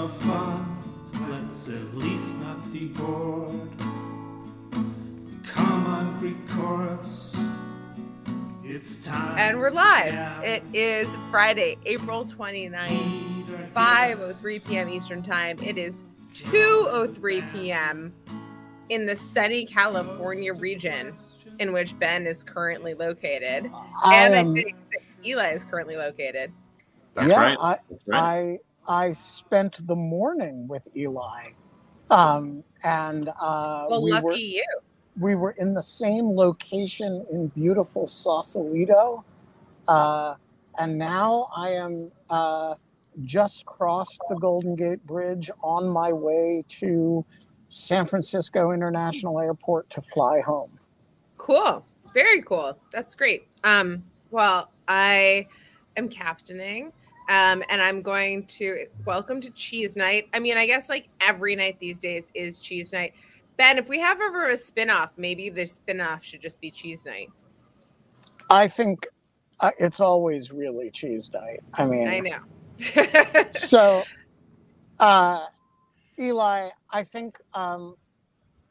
of fun, let's at least not be bored. Come on, Greek chorus. It's time. And we're live. Yeah. It is Friday, April 29th, 5:03 p.m. Eastern Time. It is 2:03 p.m. in the sunny California region in which Ben is currently located, I and I um, think that Eli is currently located. That's yeah, right. I, That's right. I I spent the morning with Eli, um, and uh, Well, we lucky were you. we were in the same location in beautiful Sausalito, uh, and now I am uh, just crossed the Golden Gate Bridge on my way to San Francisco International Airport to fly home. Cool. Very cool. That's great. Um, well, I am captaining. Um, and I'm going to welcome to cheese night. I mean, I guess like every night these days is cheese night. Ben, if we have ever a spin-off, maybe the spin-off should just be cheese night. I think uh, it's always really cheese night. I mean, I know. so uh eli i think um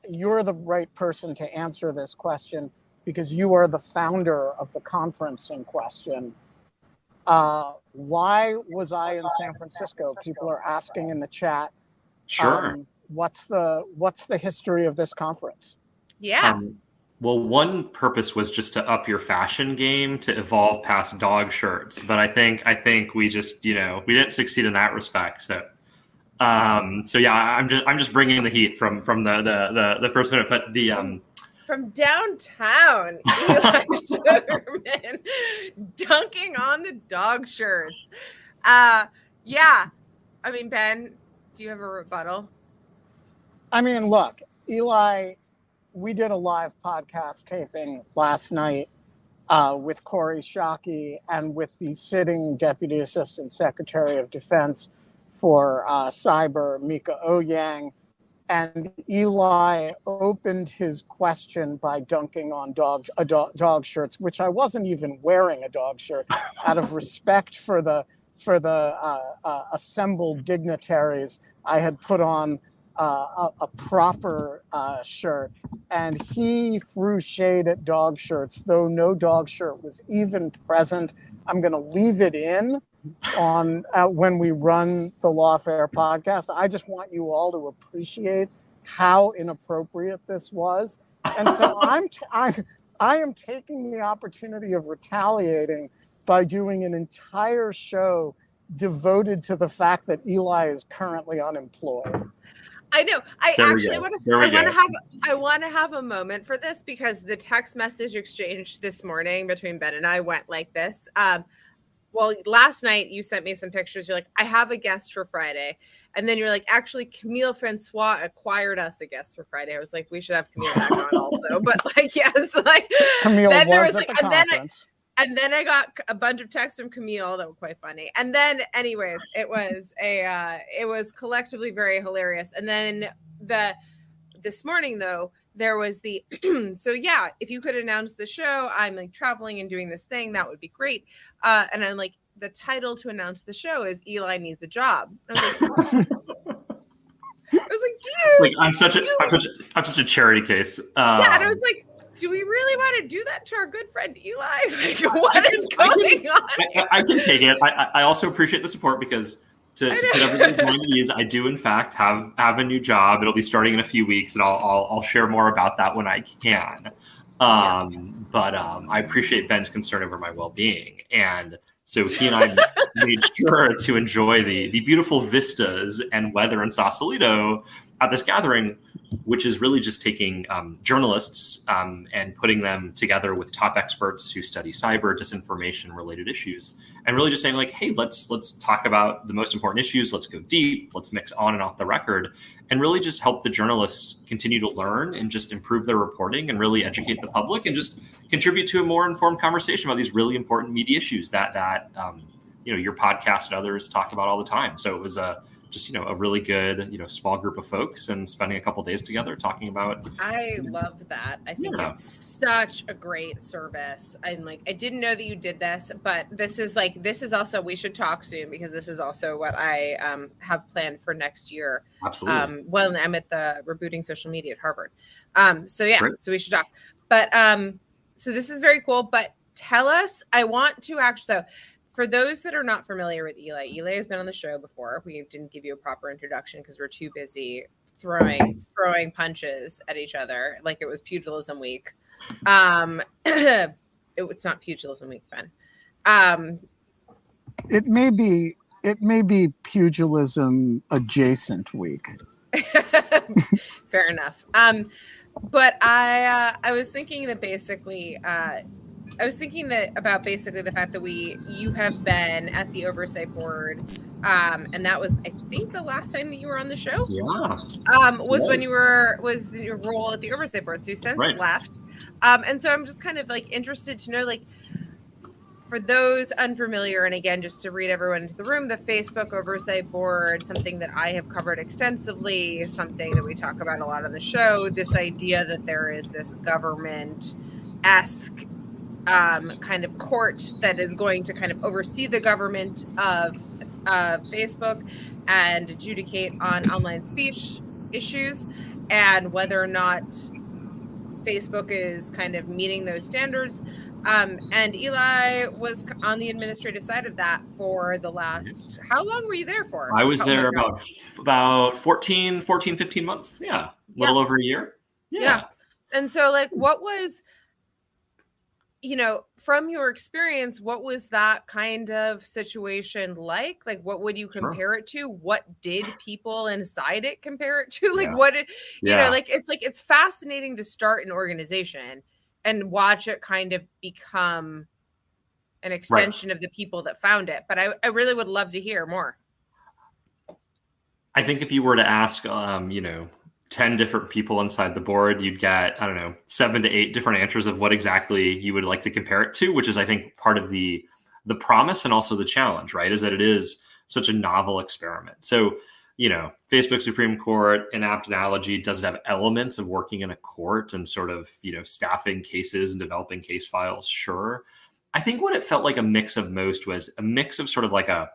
you're the right person to answer this question because you are the founder of the conference in question uh why was i in san francisco people are asking in the chat Sure. um, what's the what's the history of this conference yeah. Um, well, one purpose was just to up your fashion game to evolve past dog shirts, but I think I think we just you know we didn't succeed in that respect. So, um, so yeah, I'm just I'm just bringing the heat from from the the the, the first minute. But the um, From downtown, Eli Sugarman dunking on the dog shirts. Uh yeah. I mean, Ben, do you have a rebuttal? I mean, look, Eli, we did a live podcast taping last night uh, with Kori Schake and with the sitting Deputy Assistant Secretary of Defense for uh, Cyber, Mieke Eoyang. And Eli opened his question by dunking on dog, a dog, dog shirts, which I wasn't even wearing a dog shirt out of respect for the for the uh, uh, assembled dignitaries. I had put on uh, a, a proper uh, shirt, and he threw shade at dog shirts, though no dog shirt was even present. I'm going to leave it in on uh, when we run the Lawfare podcast. I just want you all to appreciate how inappropriate this was, and so I'm t- I, I am taking the opportunity of retaliating by doing an entire show devoted to the fact that Eli is currently unemployed. I know. I There actually want to. I want to have. I want to have a moment for this because the text message exchange this morning between Ben and I went like this. Um, well, last night you sent me some pictures. You're like, I have a guest for Friday, and then you're like, actually, Camille Francois acquired us a guest for Friday. I was like, we should have Camille back on also. But like, yes, like Camille Then there was, was, at like- the and then I- conference. and then I got a bunch of texts from Camille that were quite funny. And then, anyways, it was a uh, it was collectively very hilarious. And then the this morning though, there was the so yeah, if you could announce the show, I'm like traveling and doing this thing, that would be great. Uh, and I'm like, the title to announce the show is Eli needs a job. And I was like, I was like, dude, like I'm such a I'm such a, I'm such a charity case. Um, yeah, and I was like. Do we really want to do that to our good friend Eli? Like, what I is can- I can- going on? I, I- I can take it. I, I I also appreciate the support because to, to put everyone's mind at ease, I do in fact have have a new job. It'll be starting in a few weeks, and I'll I'll, I'll share more about that when I can. Um, But um, I appreciate Ben's concern over my well being, and so he and I made sure to enjoy the the beautiful vistas and weather in Sausalito at this gathering, which is really just taking um, journalists um, and putting them together with top experts who study cyber disinformation related issues, and really just saying like, hey, let's let's talk about the most important issues. Let's go deep. Let's mix on and off the record, and really just help the journalists continue to learn and just improve their reporting and really educate the public and just contribute to a more informed conversation about these really important media issues that that um, you know your podcast and others talk about all the time. So it was a just you know a really good you know small group of folks and spending a couple days together talking about i love that. I think yeah. it's such a great service. I'm like i didn't know that you did this but this is like this is also we should talk soon because this is also what i um, have planned for next year. Absolutely. Um, well i'm at the rebooting social media at harvard. Um, so yeah great. so we should talk. But um so this is very cool. But tell us i want to actually so for those that are not familiar with Eli, Eli has been on the show before. We didn't give you a proper introduction because we're too busy throwing throwing punches at each other like it was pugilism week. Um, it, it's not pugilism week, Ben. Um, it may be it may be pugilism adjacent week. Fair enough. Um, but I uh, I was thinking that basically uh, I was thinking that about basically the fact that we you have been at the oversight board, um, and that was I think the last time that you were on the show. Yeah. Um, was yes. when you were was your role at the oversight board. So you since right. left, um, and so I'm just kind of like interested to know like for those unfamiliar, and again, just to read everyone into the room, the Facebook Oversight Board, something that I have covered extensively, something that we talk about a lot on the show, this idea that there is this government esque um, kind of court that is going to kind of oversee the government of uh, Facebook and adjudicate on online speech issues and whether or not Facebook is kind of meeting those standards. Um, and Eli was on the administrative side of that for the last, how long were you there for? I was there about, about 14, 14, 15 months. Yeah. A little yeah. over a year. Yeah. yeah. And so like, what was, you know, from your experience, what was that kind of situation like? Like, what would you compare sure. it to? What did people inside it compare it to? Like, yeah. what, did, you yeah. know, like, it's like, it's fascinating to start an organization and watch it kind of become an extension right. of the people that found it. But I, I really would love to hear more. I think if you were to ask, um, you know, 10 different people inside the board, you'd get, I don't know, seven to eight different answers of what exactly you would like to compare it to, which is, I think, part of the the promise and also the challenge, right? Is that it is such a novel experiment. So, you know, Facebook Supreme Court, an apt analogy, does it have elements of working in a court and sort of, you know, staffing cases and developing case files? Sure. I think what it felt like a mix of most was a mix of sort of like a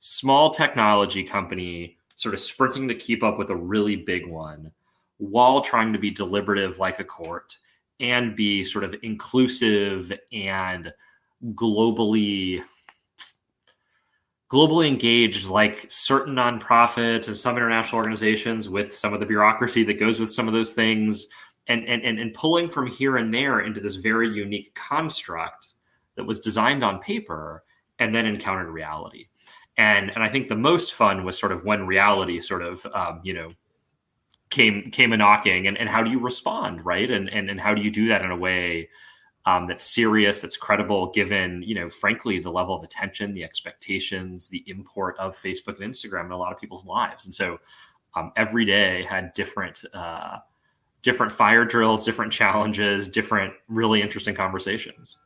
small technology company sort of sprinting to keep up with a really big one while trying to be deliberative like a court and be sort of inclusive and globally globally engaged like certain nonprofits and some international organizations with some of the bureaucracy that goes with some of those things and and and, and pulling from here and there into this very unique construct that was designed on paper and then encountered reality and and I think the most fun was sort of when reality sort of um, you know came came a knocking and, and how do you respond right? And, and and how do you do that in a way um, that's serious that's credible given you know frankly the level of attention the expectations the import of facebook and instagram in a lot of people's lives. And so um, every day had different uh, different fire drills different challenges different really interesting conversations.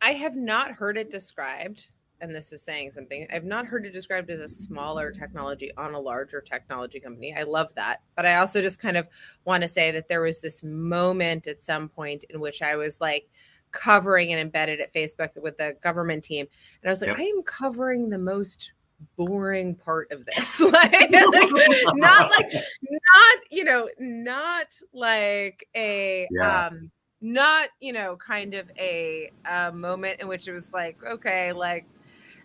I have not heard it described and this is saying something. I've not heard it described as a smaller technology on a larger technology company. I love that. But I also just kind of want to say that there was this moment at some point in which I was like covering and embedded at Facebook with the government team. And I was like, yep. I am covering the most boring part of this like, like, not like not you know not like a yeah. um not you know kind of a, a moment in which it was like okay like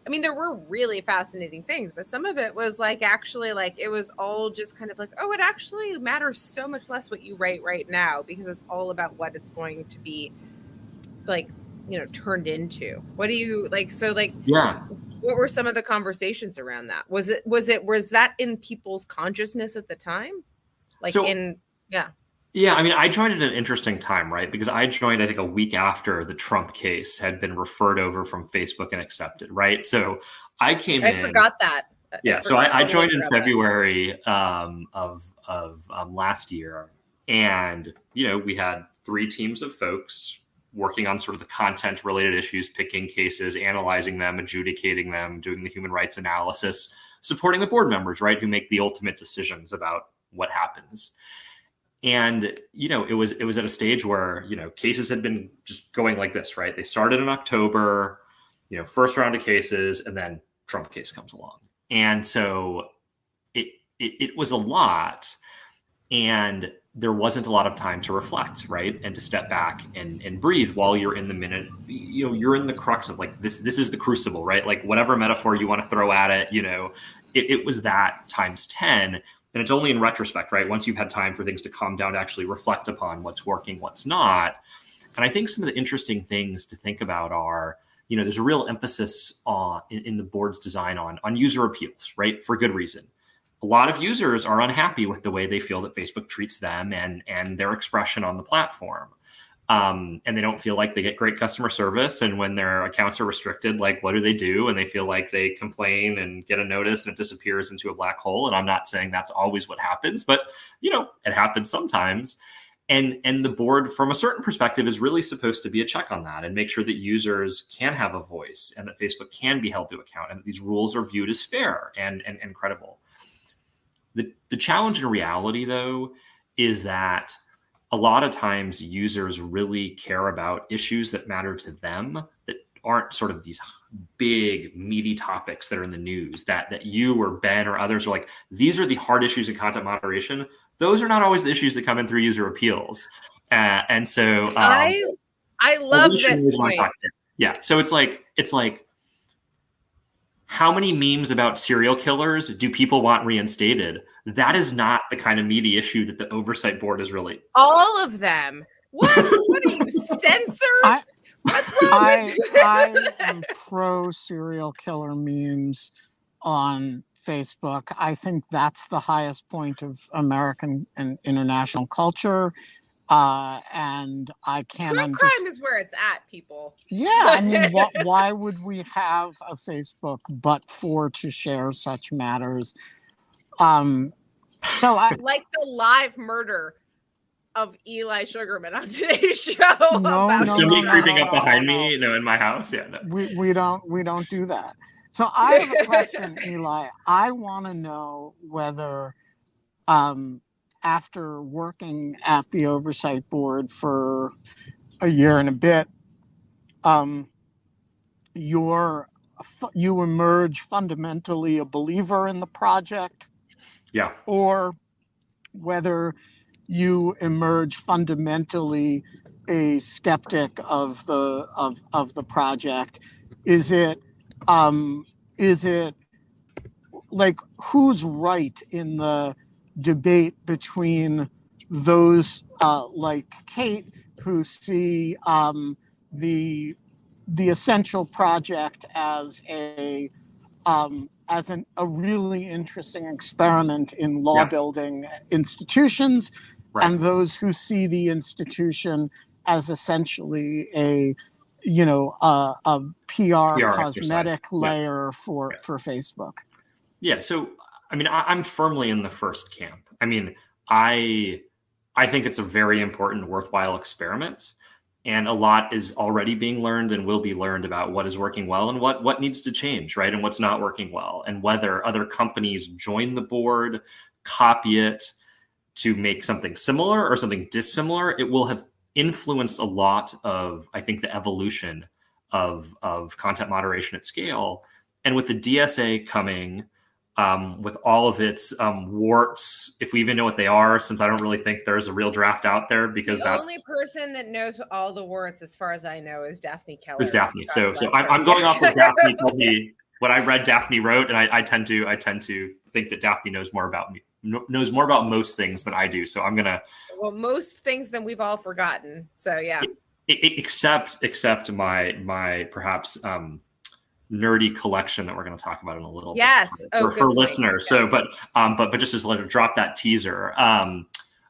I mean, there were really fascinating things, but some of it was like actually like it was all just kind of like, oh, it actually matters so much less what you write right now because it's all about what it's going to be like, you know, turned into. What do you like? So, like, yeah, what were some of the conversations around that? Was it was it was that in people's consciousness at the time? Like So- in yeah. Yeah, I mean, I joined at an interesting time, right? Because I joined, I think, a week after the Trump case had been referred over from Facebook and accepted, right? So I came I in. forgot that. yeah so i, I joined in february um, of of um, last year and you know we had three teams of folks working on sort of the content related issues picking cases analyzing them adjudicating them doing the human rights analysis supporting the board members right who make the ultimate decisions about what happens and you know it was it was at a stage where you know cases had been just going like this right? They started in october you know first round of cases and then trump case comes along. And so it, it it was a lot and there wasn't a lot of time to reflect right? And to step back and and breathe while you're in the minute you know you're in the crux of like this this is the crucible right? Like whatever metaphor you want to throw at it you know it, it was that times 10 and it's only in retrospect right? Once you've had time for things to calm down to actually reflect upon what's working what's not. And i think some of the interesting things to think about are you know there's a real emphasis on in, in the board's design on on user appeals right? For good reason. A lot of users are unhappy with the way they feel that facebook treats them and and their expression on the platform um, and they don't feel like they get great customer service. And when their accounts are restricted like what do they do? And they feel like they complain and get a notice and it disappears into a black hole. And i'm not saying that's always what happens but you know it happens sometimes. And and the board from a certain perspective is really supposed to be a check on that and make sure that users can have a voice and that facebook can be held to account and that these rules are viewed as fair and and, and credible. The, the challenge in reality though is that a lot of times users really care about issues that matter to them that aren't sort of these big meaty topics that are in the news that that you or ben or others are like these are the hard issues in content moderation. Those are not always the issues that come in through user appeals. Uh, and so um, I I love this knows what I'm point. yeah so it's like it's like how many memes about serial killers do people want reinstated that is not the kind of meaty issue that the oversight board is really All of them. What? what are you censors? I- What's wrong I you? I am pro serial killer memes on Facebook. I think that's the highest point of American and international culture. Uh, and I can't True understand. crime is where it's at, people. Yeah, I mean, wh- why would we have a Facebook but for to share such matters? Um, so I Like the live murder of Eli Sugarman on today's show. No, about- no, somebody no, creeping no, up behind no. me no in my house yeah no. we, we don't we don't do that. So I have a question, Eli. I want to know whether, um, after working at the oversight board for a year and a bit, um, you're you emerge fundamentally a believer in the project, yeah. Or whether you emerge fundamentally a skeptic of the of of the project? Is it um is it like who's right in the debate between those uh like kate who see um the the essential project as a um as an, a really interesting experiment in law Yeah. building institutions Right. and those who see the institution as essentially a you know a, a PR, PR cosmetic exercise. Yeah. layer for Yeah. for Facebook. Yeah, so I mean, I, I'm firmly in the first camp. I mean, I I think it's a very important, worthwhile experiment, and a lot is already being learned and will be learned about what is working well and what what needs to change, right, and what's not working well, and whether other companies join the board, copy it to make something similar or something dissimilar. It will have influenced a lot of, I think, the evolution of of content moderation at scale. And with the DSA coming, um, with all of its um, warts, if we even know what they are, since I don't really think there's a real draft out there because the that's only person that knows all the warts, as far as I know, is Daphne Keller. is Daphne. So, so I'm. I'm going off what Daphne told me, what I read Daphne wrote, and I, I tend to, I tend to think that Daphne knows more about me, knows more about most things than I do. So I'm gonna, well, most things that we've all forgotten. So yeah, e- e- except, except my, my perhaps um, nerdy collection that we're going to talk about in a little Yes. bit Oh, for, for listeners. Yeah. So, but um, but but just as like drop that teaser. Um,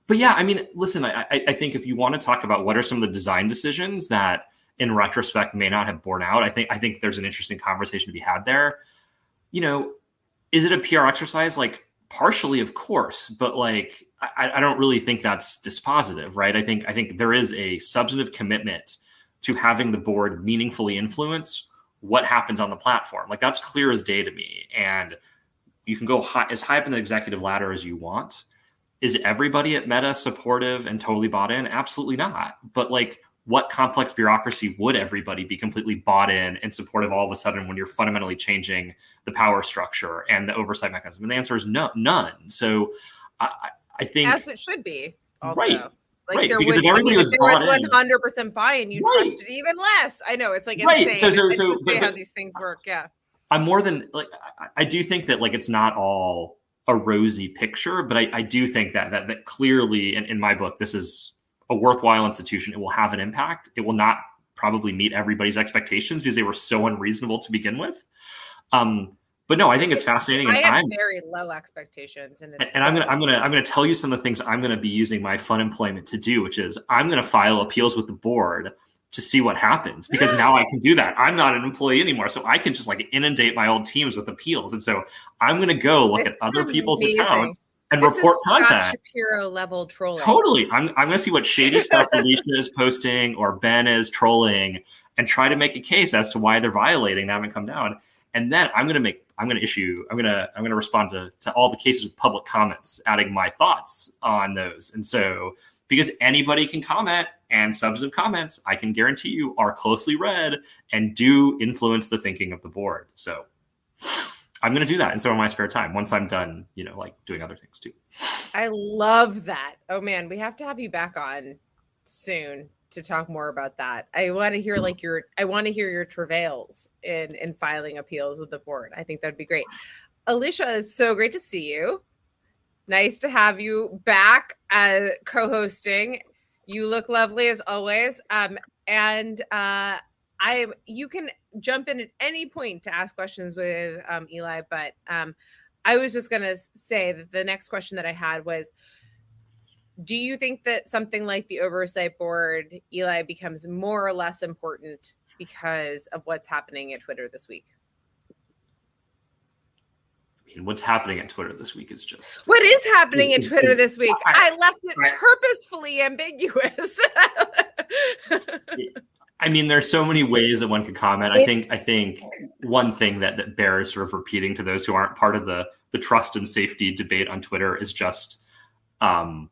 but yeah, I mean, listen, I, I I think if you want to talk about what are some of the design decisions that in retrospect may not have borne out, I think I think there's an interesting conversation to be had there. You know, is it a PR exercise? Like partially, of course, but like I, I don't really think that's dispositive, right? I think I think there is a substantive commitment to having the board meaningfully influence what happens on the platform. Like that's clear as day to me. And you can go high, as high up in the executive ladder as you want. Is everybody at Meta supportive and totally bought in? Absolutely not. But like, what complex bureaucracy would everybody be completely bought in and supportive all of a sudden when you're fundamentally changing the power structure and the oversight mechanism? And the answer is no, none. So I, I- think As it should be. Also. Right, Like right, there because would, if I everybody mean, was if there was one hundred percent buy-in, you Right. trust it even less. I know it's like Right, insane. so- so- It's so- to but- how these things work. Yeah. I'm more than like I, I do think that like it's not all a rosy picture, but I, I do think that that that clearly in, in my book, this is a worthwhile institution. It will have an impact. It will not probably meet everybody's expectations because they were so unreasonable to begin with. Um, but no, I think it's fascinating, I and have I'm very low expectations, and, and, it's and I'm gonna I'm gonna I'm gonna tell you some of the things I'm gonna be using my fun employment to do, which is I'm gonna file appeals with the board to see what happens because now I can do that. I'm not an employee anymore, so I can just like inundate my old teams with appeals, and so I'm gonna go look This at other is people's accounts and This is report contact. Shapiro level trolling. Totally, I'm I'm gonna see what shady stuff Alicia is posting or Ben is trolling, and try to make a case as to why they're violating. They haven't come down, and then I'm gonna make I'm gonna issue I'm gonna I'm gonna respond to to all the cases with public comments, adding my thoughts on those. And so because anybody can comment and substantive comments, I can guarantee you are closely read and do influence the thinking of the board. So I'm gonna do that And so in my spare time once I'm done, you know, like doing other things too. I love that. Oh man, we have to have you back on soon to talk more about that. I want to hear like your I want to hear your travails in in filing appeals with the board. I think that'd be great. Alicia, it's so great to see you. Nice to have you back uh, co-hosting. You look lovely as always. Um, and uh, I you can jump in at any point to ask questions with um, Eli, but um, I was just gonna say that the next question that I had was do you think that something like the oversight board, Eli, becomes more or less important because of what's happening at Twitter this week? I mean, what's happening at Twitter this week is just What is happening at Twitter is- this week? I- I left it I- purposefully ambiguous. I mean, there's so many ways that one could comment. I think I think one thing that that bears sort of repeating to those who aren't part of the the trust and safety debate on Twitter is just um,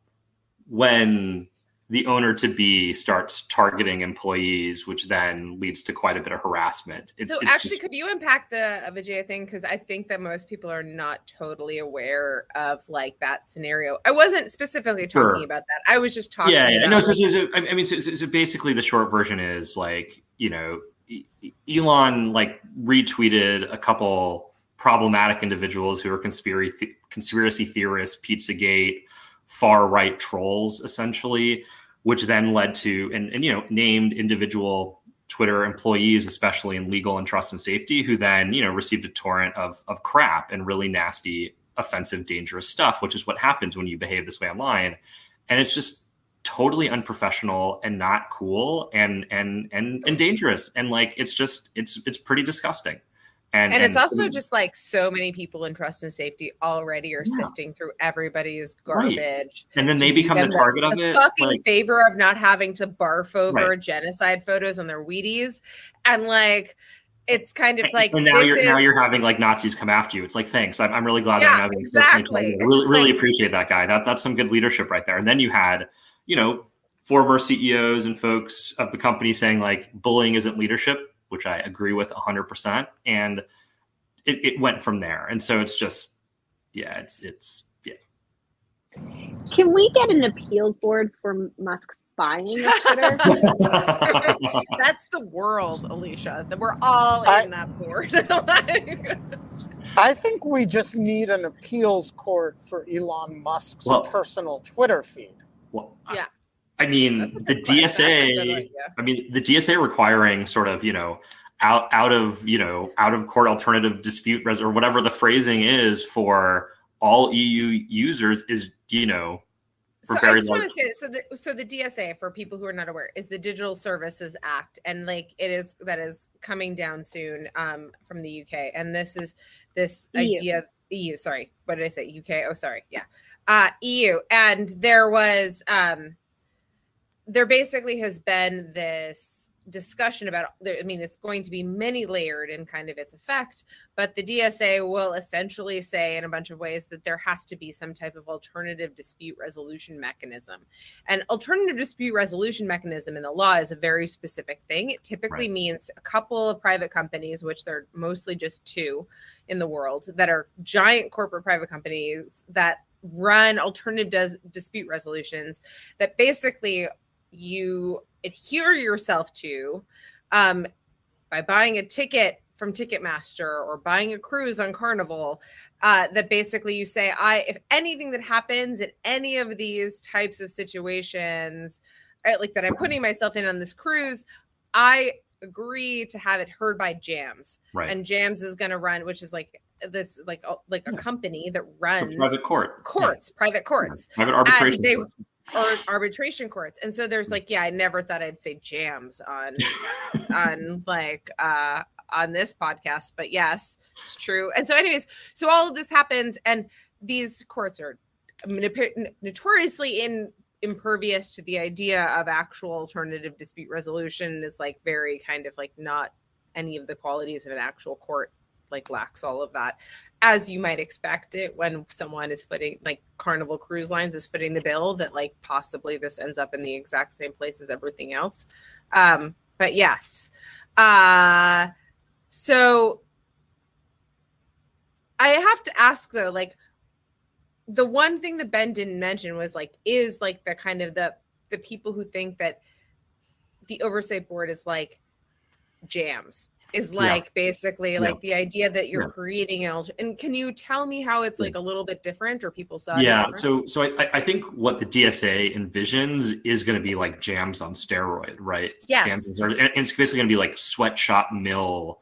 when the owner to be starts targeting employees, which then leads to quite a bit of harassment. It's, so it's actually, just- could you unpack the Vijaya thing? Because I think that most people are not totally aware of like that scenario. I wasn't specifically talking Sure. about that. I was just talking. yeah, yeah. about No, so, so, so, I mean, so, so, basically, the short version is like you know, Elon like retweeted a couple problematic individuals who are conspiracy conspiracy theorists, PizzaGate, far right trolls, essentially, which then led to and, and you know named individual Twitter employees, especially in legal and trust and safety, who then you know received a torrent of of crap and really nasty, offensive, dangerous stuff, which is what happens when you behave this way online, and it's just totally unprofessional and not cool and and and and dangerous. And like it's just it's it's pretty disgusting and and it's so- also just like so many people in trust and safety already are Yeah. sifting through everybody's Right. garbage. and then they become the target of the it fucking like, favor of not having to barf over Right. genocide photos on their Wheaties, and like it's kind of like and now you're is now you're having like Nazis come after you. It's like thanks. I'm, I'm really glad Yeah, I'm having exactly. Really, just really like- appreciate that guy. That that's some good leadership right there. And then you had, you know, former CEOs and folks of the company saying like bullying isn't leadership, which I agree with 100. percent And it, it went from there. And so it's just, yeah, it's it's yeah. Can we get an appeals board for Musk's buying of Twitter? that's the world, Alicia. That we're all in that board. Like- I think we just need an appeals court for Elon Musk's Well- personal Twitter feed. well, Yeah. I mean, the good question. That's a good DSA. I mean, the DSA requiring sort of, you know, out out of you know out of court alternative dispute res or whatever the phrasing is for all EU users is you know so I very just want to say so the so the DSA for people who are not aware is the Digital Services Act and like it is that is coming down soon um from the UK and this is this EU. idea EU sorry what did I say UK oh sorry yeah uh EU and there was um there basically has been this discussion about i mean it's going to be many layered in kind of its effect but the dsa will essentially say in a bunch of ways that there has to be some type of alternative dispute resolution mechanism and alternative dispute resolution mechanism in the law is a very specific thing it typically Right. means a couple of private companies which they're mostly just two in the world that are giant corporate private companies that run alternative dis- dispute resolutions that basically you adhere yourself to um, by buying a ticket from Ticketmaster or buying a cruise on Carnival. Uh, that basically you say, I if anything that happens in any of these types of situations, uh, like that I'm putting myself in on this cruise, I agree to have it heard by Jams, right and Jams is going to run, which is like this like like a Yeah. company that runs private court courts, private Yeah. courts private arbitration they- court. Or arbitration courts. And so there's like, yeah, I never thought I'd say jams on on like uh on this podcast, but yes, it's true. And so anyways, so all of this happens and these courts are notoriously in impervious to the idea of actual alternative dispute resolution is like very kind of like not any of the qualities of an actual court like lacks all of that as you might expect it when someone is footing like carnival cruise lines is footing the bill that like possibly this ends up in the exact same place as everything else. Um but yes. Uh so i have to ask though like the one thing that ben didn't mention was like is like the kind of the the people who think that the oversight board is like jams is Yeah. like basically Yeah. like the idea that you're Yeah. creating an alter- and can you tell me how it's like a little bit different or people saw yeah so so I, I think what the dsa envisions is going to be like jams on steroid right Yes. Jams are, and it's basically going to be like sweatshop mill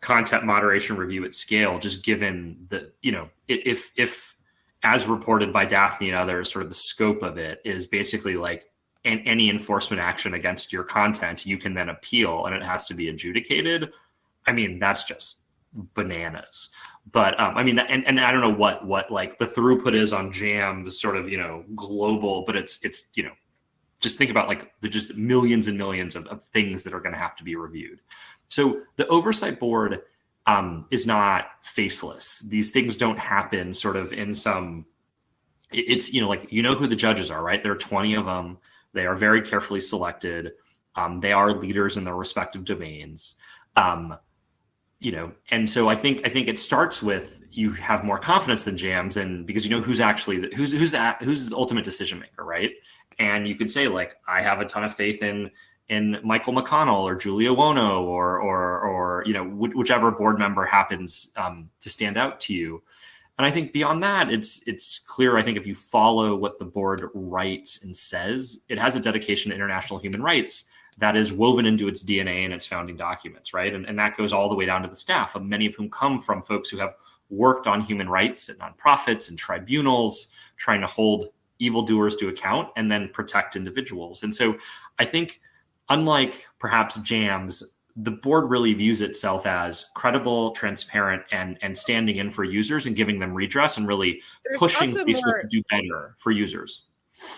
content moderation review at scale just given the you know if if as reported by daphne and others sort of the scope of it is basically like an, any enforcement action against your content you can then appeal and it has to be adjudicated. I mean that's just bananas. But um, i mean and, and i don't know what what like the throughput is on jams sort of you know global but it's it's you know just think about like the just millions and millions of, of things that are going to have to be reviewed. So the oversight board um, is not faceless. These things don't happen sort of in some it's you know like you know who the judges are right? There are 20 of them they are very carefully selected. Um, they are leaders in their respective domains. Um, you know and so i think i think it starts with you have more confidence than jams and because you know who's actually the, who's who's the, who's the ultimate decision maker right? And you could say like i have a ton of faith in in michael mcconnell or Julie Owono or or or you know wh- whichever board member happens um, to stand out to you and i think beyond that it's it's clear i think if you follow what the board writes and says it has a dedication to international human rights that is woven into its DNA and its founding documents, right? And, and that goes all the way down to the staff, of many of whom come from folks who have worked on human rights at nonprofits and tribunals, trying to hold evildoers to account and then protect individuals. And so I think, unlike perhaps JAMS, the board really views itself as credible, transparent, and and standing in for users and giving them redress and really There's pushing Facebook more- to do better for users.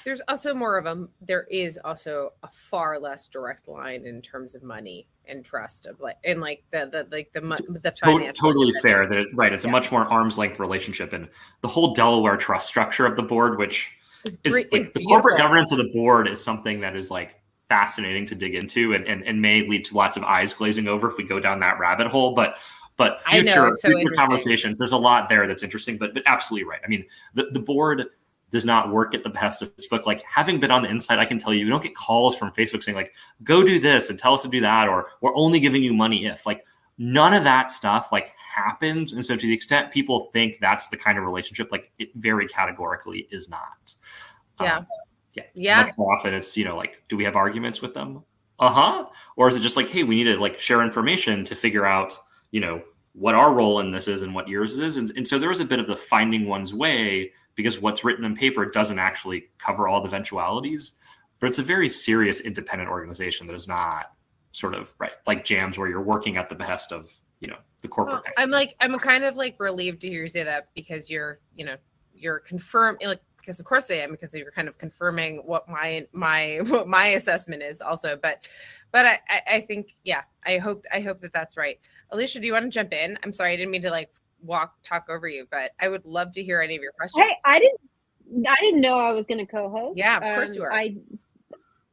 there's also more of a there is also a far less direct line in terms of money and trust of like and like the the like the the To- totally fair. That it, right, it's Yeah. a much more arm's length relationship, and the whole Delaware trust structure of the board, which It's is like, the corporate governance of the board, is something that is like fascinating to dig into, and, and and may lead to lots of eyes glazing over if we go down that rabbit hole. But but future so future conversations, there's a lot there that's interesting. But but absolutely right. I mean, the the board does not work at the best of Facebook. Like having been on the inside, I can tell you, you don't get calls from Facebook saying like, "Go do this and tell us to do that," or "We're only giving you money if." Like none of that stuff like happens. And so to the extent people think that's the kind of relationship, like it very categorically is not. Yeah. Um, yeah. Yeah. Much more often it's, you know, like, do we have arguments with them? uh-huh or is it just like hey we need to like share information to figure out you know what our role in this is and what yours is and, and so there is a bit of the finding one's way because what's written in paper doesn't actually cover all the eventualities but it's a very serious independent organization that is not sort of right like jams where you're working at the behest of you know the corporate well, i'm like i'm kind of like relieved to hear you say that because you're you know you're confirmed like because of course I am because you're kind of confirming what my my what my assessment is also but but I I think yeah I hope I hope that that's right. Alicia do you want to jump in? I'm sorry I didn't mean to like walk talk over you but I would love to hear any of your questions. Hey I didn't I didn't know I was going to co-host. Yeah of course um, you are. I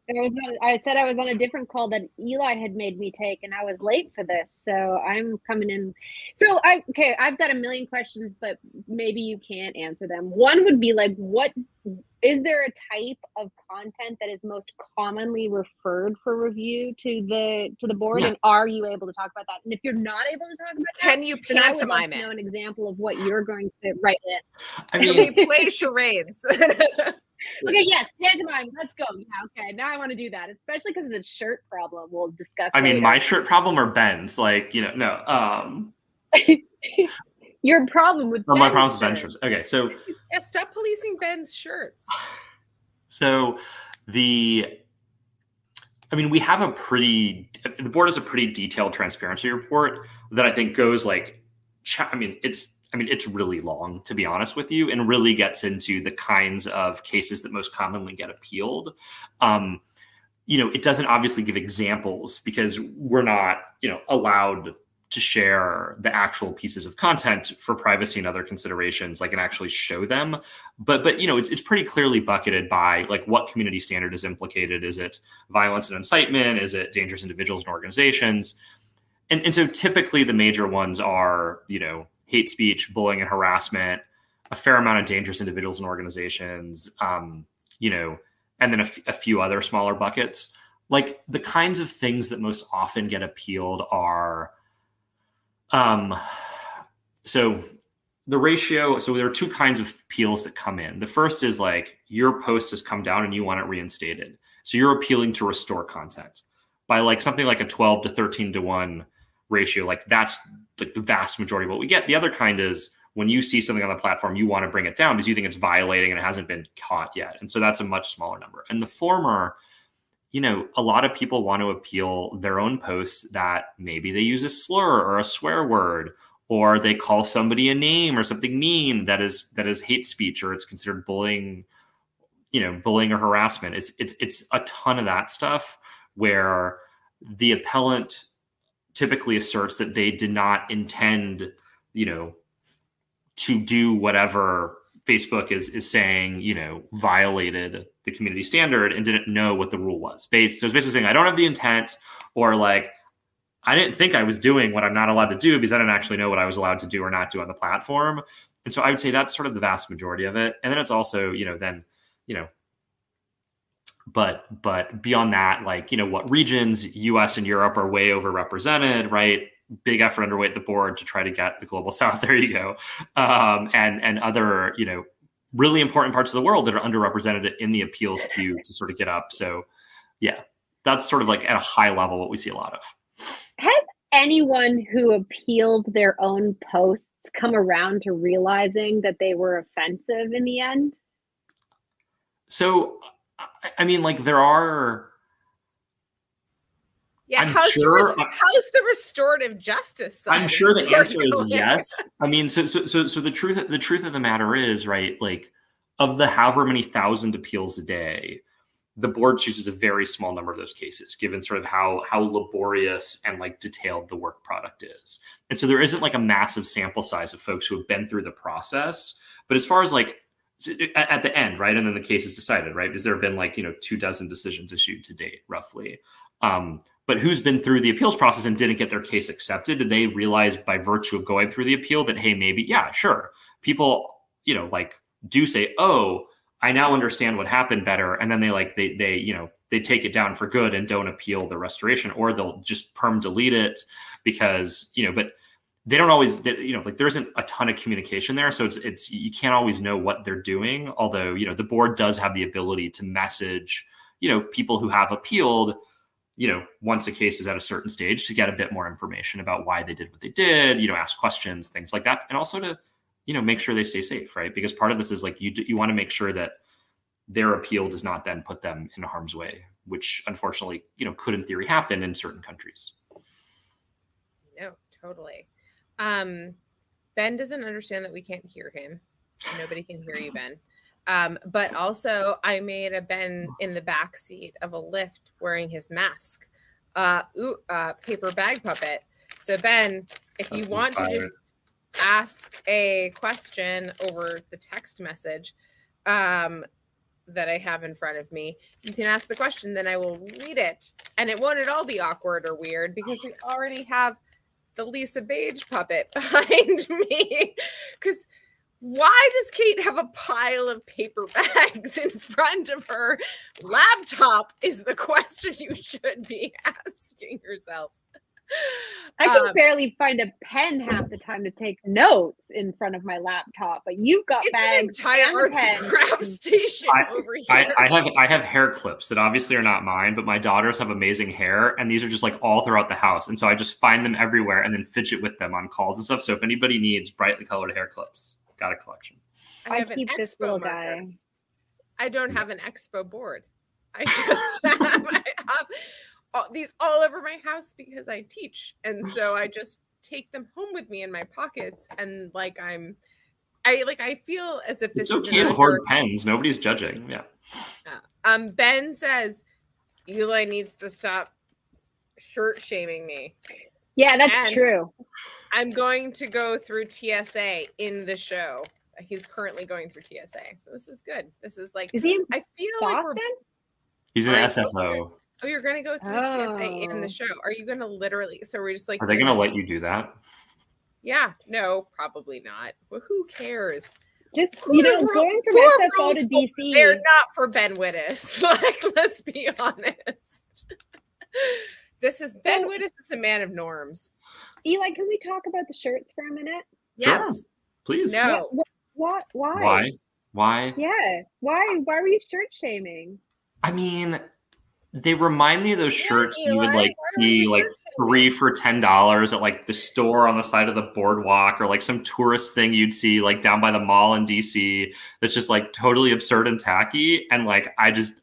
I was on, I said I was on a different call that Eli had made me take, and I was late for this, so I'm coming in. So I okay, I've got a million questions, but maybe you can't answer them. One would be like, what is there a type of content that is most commonly referred for review to the to the board, yeah. and are you able to talk about that? And if you're not able to talk about that, can you pantomime it? Know an example of what you're going to write in. I mean, play charades. okay, yes, pantomime. Let's go. Yeah, okay. Now I want to do that, especially because of the shirt problem. We'll discuss. I later. mean, my shirt problem or Ben's? Like, you know, no. Um Your problem with oh, my problem with Ben's shirts. Okay, so yeah, stop policing Ben's shirts. So the I mean, we have a pretty the board has a pretty detailed transparency report that I think goes like I mean, it's I mean, it's really long, to be honest with you, and really gets into the kinds of cases that most commonly get appealed. Um, you know, it doesn't obviously give examples because we're not, you know, allowed to share the actual pieces of content for privacy and other considerations like and actually show them. But but you know it's, it's pretty clearly bucketed by like what community standard is implicated. Is it violence and incitement? Is it dangerous individuals and organizations? And, and so typically the major ones are you know hate speech, bullying, and harassment, a fair amount of dangerous individuals and organizations, um, you know, and then a, f- a few other smaller buckets. Like the kinds of things that most often get appealed are, um, so the ratio. So there are two kinds of appeals that come in. The first is like your post has come down and you want it reinstated. So you're appealing to restore content by like something like a 12 to 13 to 1 ratio. Like that's like the vast majority of what we get. The other kind is when you see something on the platform, you want to bring it down because you think it's violating and it hasn't been caught yet. And so that's a much smaller number. And the former, you know, a lot of people want to appeal their own posts that maybe they use a slur or a swear word or they call somebody a name or something mean that is that is hate speech or it's considered bullying you know bullying or harassment it's it's it's a ton of that stuff where the appellant typically asserts that they did not intend, you know, to do whatever Facebook is is saying, you know, violated the community standard and didn't know what the rule was. so it's basically saying I don't have the intent, or like I didn't think I was doing what I'm not allowed to do because I didn't actually know what I was allowed to do or not do on the platform. And so I would say that's sort of the vast majority of it. And then it's also, you know, then, you know, but but beyond that like you know what regions us and europe are way overrepresented right? Big effort underway at the board to try to get the global south. There you go. Um, and and other you know really important parts of the world that are underrepresented in the appeals queue to sort of get up. So yeah that's sort of like at a high level what we see a lot of. Has anyone who appealed their own posts come around to realizing that they were offensive in the end? So I mean, like there are. Yeah, I'm how's, sure, the how's the restorative justice? Side? I'm sure the answer is yes. I mean, so so so so the truth the truth of the matter is, right? Like, of the however many thousand appeals a day, the board chooses a very small number of those cases, given sort of how how laborious and like detailed the work product is. And so there isn't like a massive sample size of folks who have been through the process. But as far as like at the end, right? And then the case is decided, right? Because there have been like, you know, two dozen decisions issued to date, roughly. Um, but who's been through the appeals process and didn't get their case accepted? Did they realize by virtue of going through the appeal that, hey, maybe, yeah, sure. People, you know, like do say, oh, I now understand what happened better. And then they like, they, they, you know, they take it down for good and don't appeal the restoration, or they'll just perm delete it because, you know, but they don't always you know like there isn't a ton of communication there so it's it's you can't always know what they're doing although you know the board does have the ability to message you know people who have appealed you know, once a case is at a certain stage to get a bit more information about why they did what they did, you know, ask questions, things like that. And also to, you know, make sure they stay safe, right? Because part of this is like you you want to make sure that their appeal does not then put them in harm's way, which unfortunately, you know, could in theory happen in certain countries. No, totally. Um, ben doesn't understand that we can't hear him. Nobody can hear you, Ben. Um, but also, I made a Ben in the back seat of a Lyft wearing his mask, uh, ooh, uh, paper bag puppet. So, Ben, if you That's want to just ask a question over the text message um, that I have in front of me, you can ask the question, then I will read it. And it won't at all be awkward or weird because we already have the Lisa Page puppet behind me. Because why does Kate have a pile of paper bags in front of her laptop? Is the question you should be asking yourself. I can Um, barely find a pen half the time to take notes in front of my laptop, but you've got It's an bags entire and arts and pens. crafts station I- over here. I, I have I have hair clips that obviously are not mine, but my daughters have amazing hair, and these are just like all throughout the house, and so I just find them everywhere and then fidget with them on calls and stuff. So if anybody needs brightly colored hair clips, got a collection. I have an keep this expo little marker. guy. I don't have an expo board. I just have, I have all, these all over my house because I teach, and so I just take them home with me in my pockets, and like I'm, I like I feel as if this It's is okay an to hoard pens. Nobody's judging. Yeah. Um, Ben says Eli needs to stop shirt shaming me. Yeah, that's And- true. I'm going to go through TSA in the show. He's currently going through TSA, so this is good. This is like Is he in I feel like we're Boston? He's an I- SFO. Oh, you're gonna go through TSA in Oh. the show. Are you gonna literally? So we're just like, Are they going to let you do that? Yeah, no, probably not. But who cares? Just Who you know, going from who SFO to DC. They're not for Ben Wittes. Like, let's be honest. this is Ben So- Wittes is a man of norms. Eli, can we talk about the shirts for a minute? Sure. Yes. Please. No. What? What? Why? Why? Why? Yeah. Why? Why were you shirt shaming? I mean, they remind me of those shirts you would like why are you see like three for ten dollars at like the store on the side of the boardwalk or like some tourist thing you'd see like down by the mall in DC that's just like totally absurd and tacky. And like I just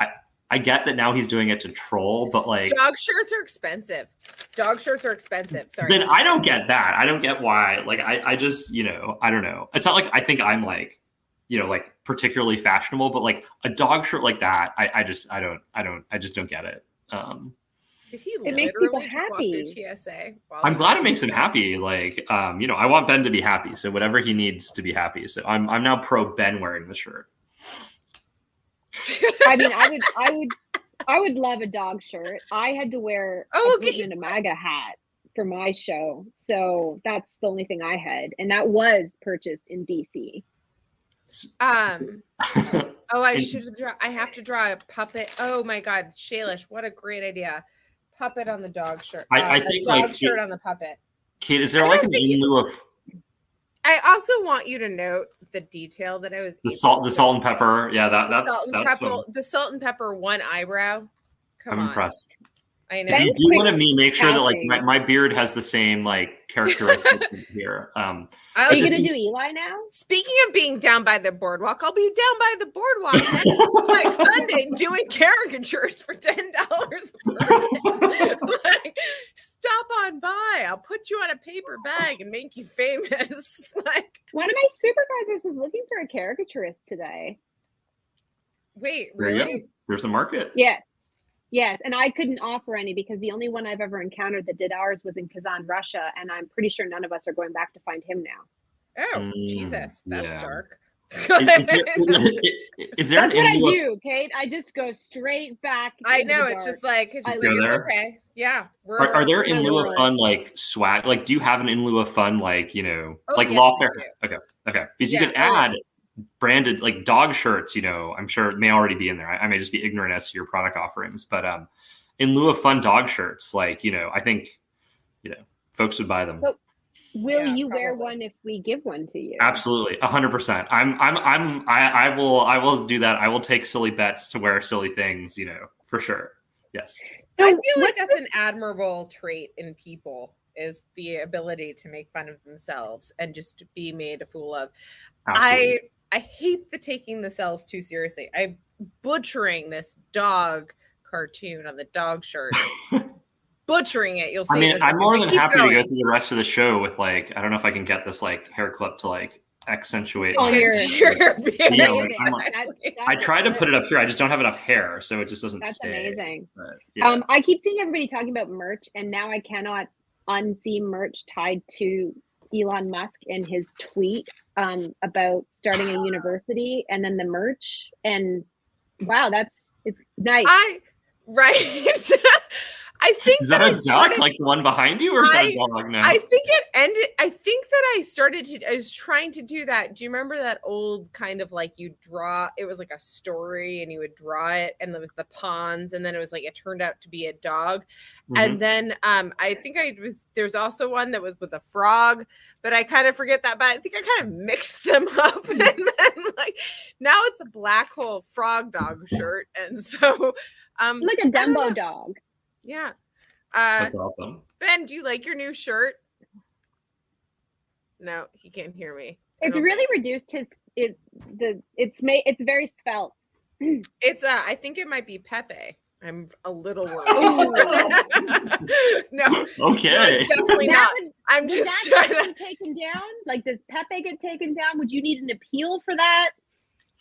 I I get that now he's doing it to troll, but like Dog shirts are expensive. Dog shirts are expensive. Sorry. then I don't get that. I don't get why. Like I, I just, you know, I don't know. It's not like I think I'm like, you know, like particularly fashionable, but like a dog shirt like that, I, I just I don't I don't I just don't get it. Um he It makes people literally just walk happy. TSA? I'm glad it makes him happy. Like, um, you know, I want Ben to be happy. So whatever he needs to be happy. So I'm I'm now pro Ben wearing the shirt. I mean, I would, I would, I would love a dog shirt. I had to wear Oh, a okay. Gluten and a MAGA hat for my show, so that's the only thing I had, and that was purchased in DC. Um. Oh, I should have draw. I have to draw a puppet. Oh my God, Shalish, what a great idea! Puppet on the dog shirt. I- uh, I the think, dog like, shirt it- on the puppet. Kate, is there like an in lieu of I also want you to note the detail that I was the salt the salt and pepper? Yeah, that the that's salt and that's pepper. some, the salt and pepper one eyebrow. Come I'm on, impressed. I know. If you Ben's do want to me make sure that like my, my beard has the same like characteristics here. Um I'll Are you gonna do Eli now? Speaking of being down by the boardwalk, I'll be down by the boardwalk next, next Sunday doing caricatures for ten dollars a person. like, stop on by. I'll put you on a paper bag and make you famous. like, One of my supervisors was looking for a caricaturist today. wait, there you really? go. There's the market. Yes. Yes, and I couldn't offer any because the only one I've ever encountered that did ours was in Kazan, Russia, and I'm pretty sure none of us are going back to find him now. Oh, Mm, Jesus, that's yeah. dark. Is, is there, is there That's an what I in lieu of- do, Kate. I just go straight back. I know it's just like it's, just like, go it's there. okay. Yeah, we're, Are, are there in lieu of fun like swag? Like, do you have an in lieu of fun like you know Oh, like yes, law we fair? Okay, okay. Because you Yeah, could oh, yeah. Add branded like dog shirts. You know, I'm sure it may already be in there. I, I may just be ignorant as to your product offerings, but um, in lieu of fun dog shirts, like you know, I think you know folks would buy them. So- Will Yeah, you wear one if we give one to you? Absolutely, hundred percent. I'm, I'm, I'm, I, I will, I will do that. I will take silly bets to wear silly things. You know, for sure. Yes. So I feel like what's that's an admirable trait in people is the ability to make fun of themselves and just be made a fool of. Absolutely. I I hate the taking themselves too seriously. I'm butchering this dog cartoon on the dog shirt. butchering it. You'll see. I mean, I'm more than happy going. to go through the rest of the show with like, I don't know if I can get this like hair clip to like accentuate. Oh, my- you're- You're being Yeah, amazing. I'm like- That's- I tried to put it up here. I just don't have enough hair, so it just doesn't That's stay. amazing. But, yeah. Um, I keep seeing everybody talking about merch, and now I cannot unsee merch tied to Elon Musk and his tweet um, about starting a university, and then the merch. And wow, that's it's nice. I right. I think Is that I a duck, started- like the one behind you, or is that I- a dog now? I think it ended. I think that I started to. I was trying to do that. Do you remember that old kind of like you draw? It was like a story, and you would draw it, and there was the pawns, and then it was like it turned out to be a dog, Mhm. and then um I think I was. There's also one that was with a frog, but I kind of forget that. But I think I kind of mixed them up, and then like now it's a black hole frog dog shirt, and so um like a don't. Dumbo dog. yeah. Uh, That's awesome. Ben, do you like your new shirt? No, he can't hear me. It's don't- really reduced his it the it's made it's very spelt. It's uh I think it might be Pepe. I'm a little worried. Oh. no, Okay. it's definitely not. would, I'm would just that trying get to, taken down? Like does Pepe get taken down? Would you need an appeal for that?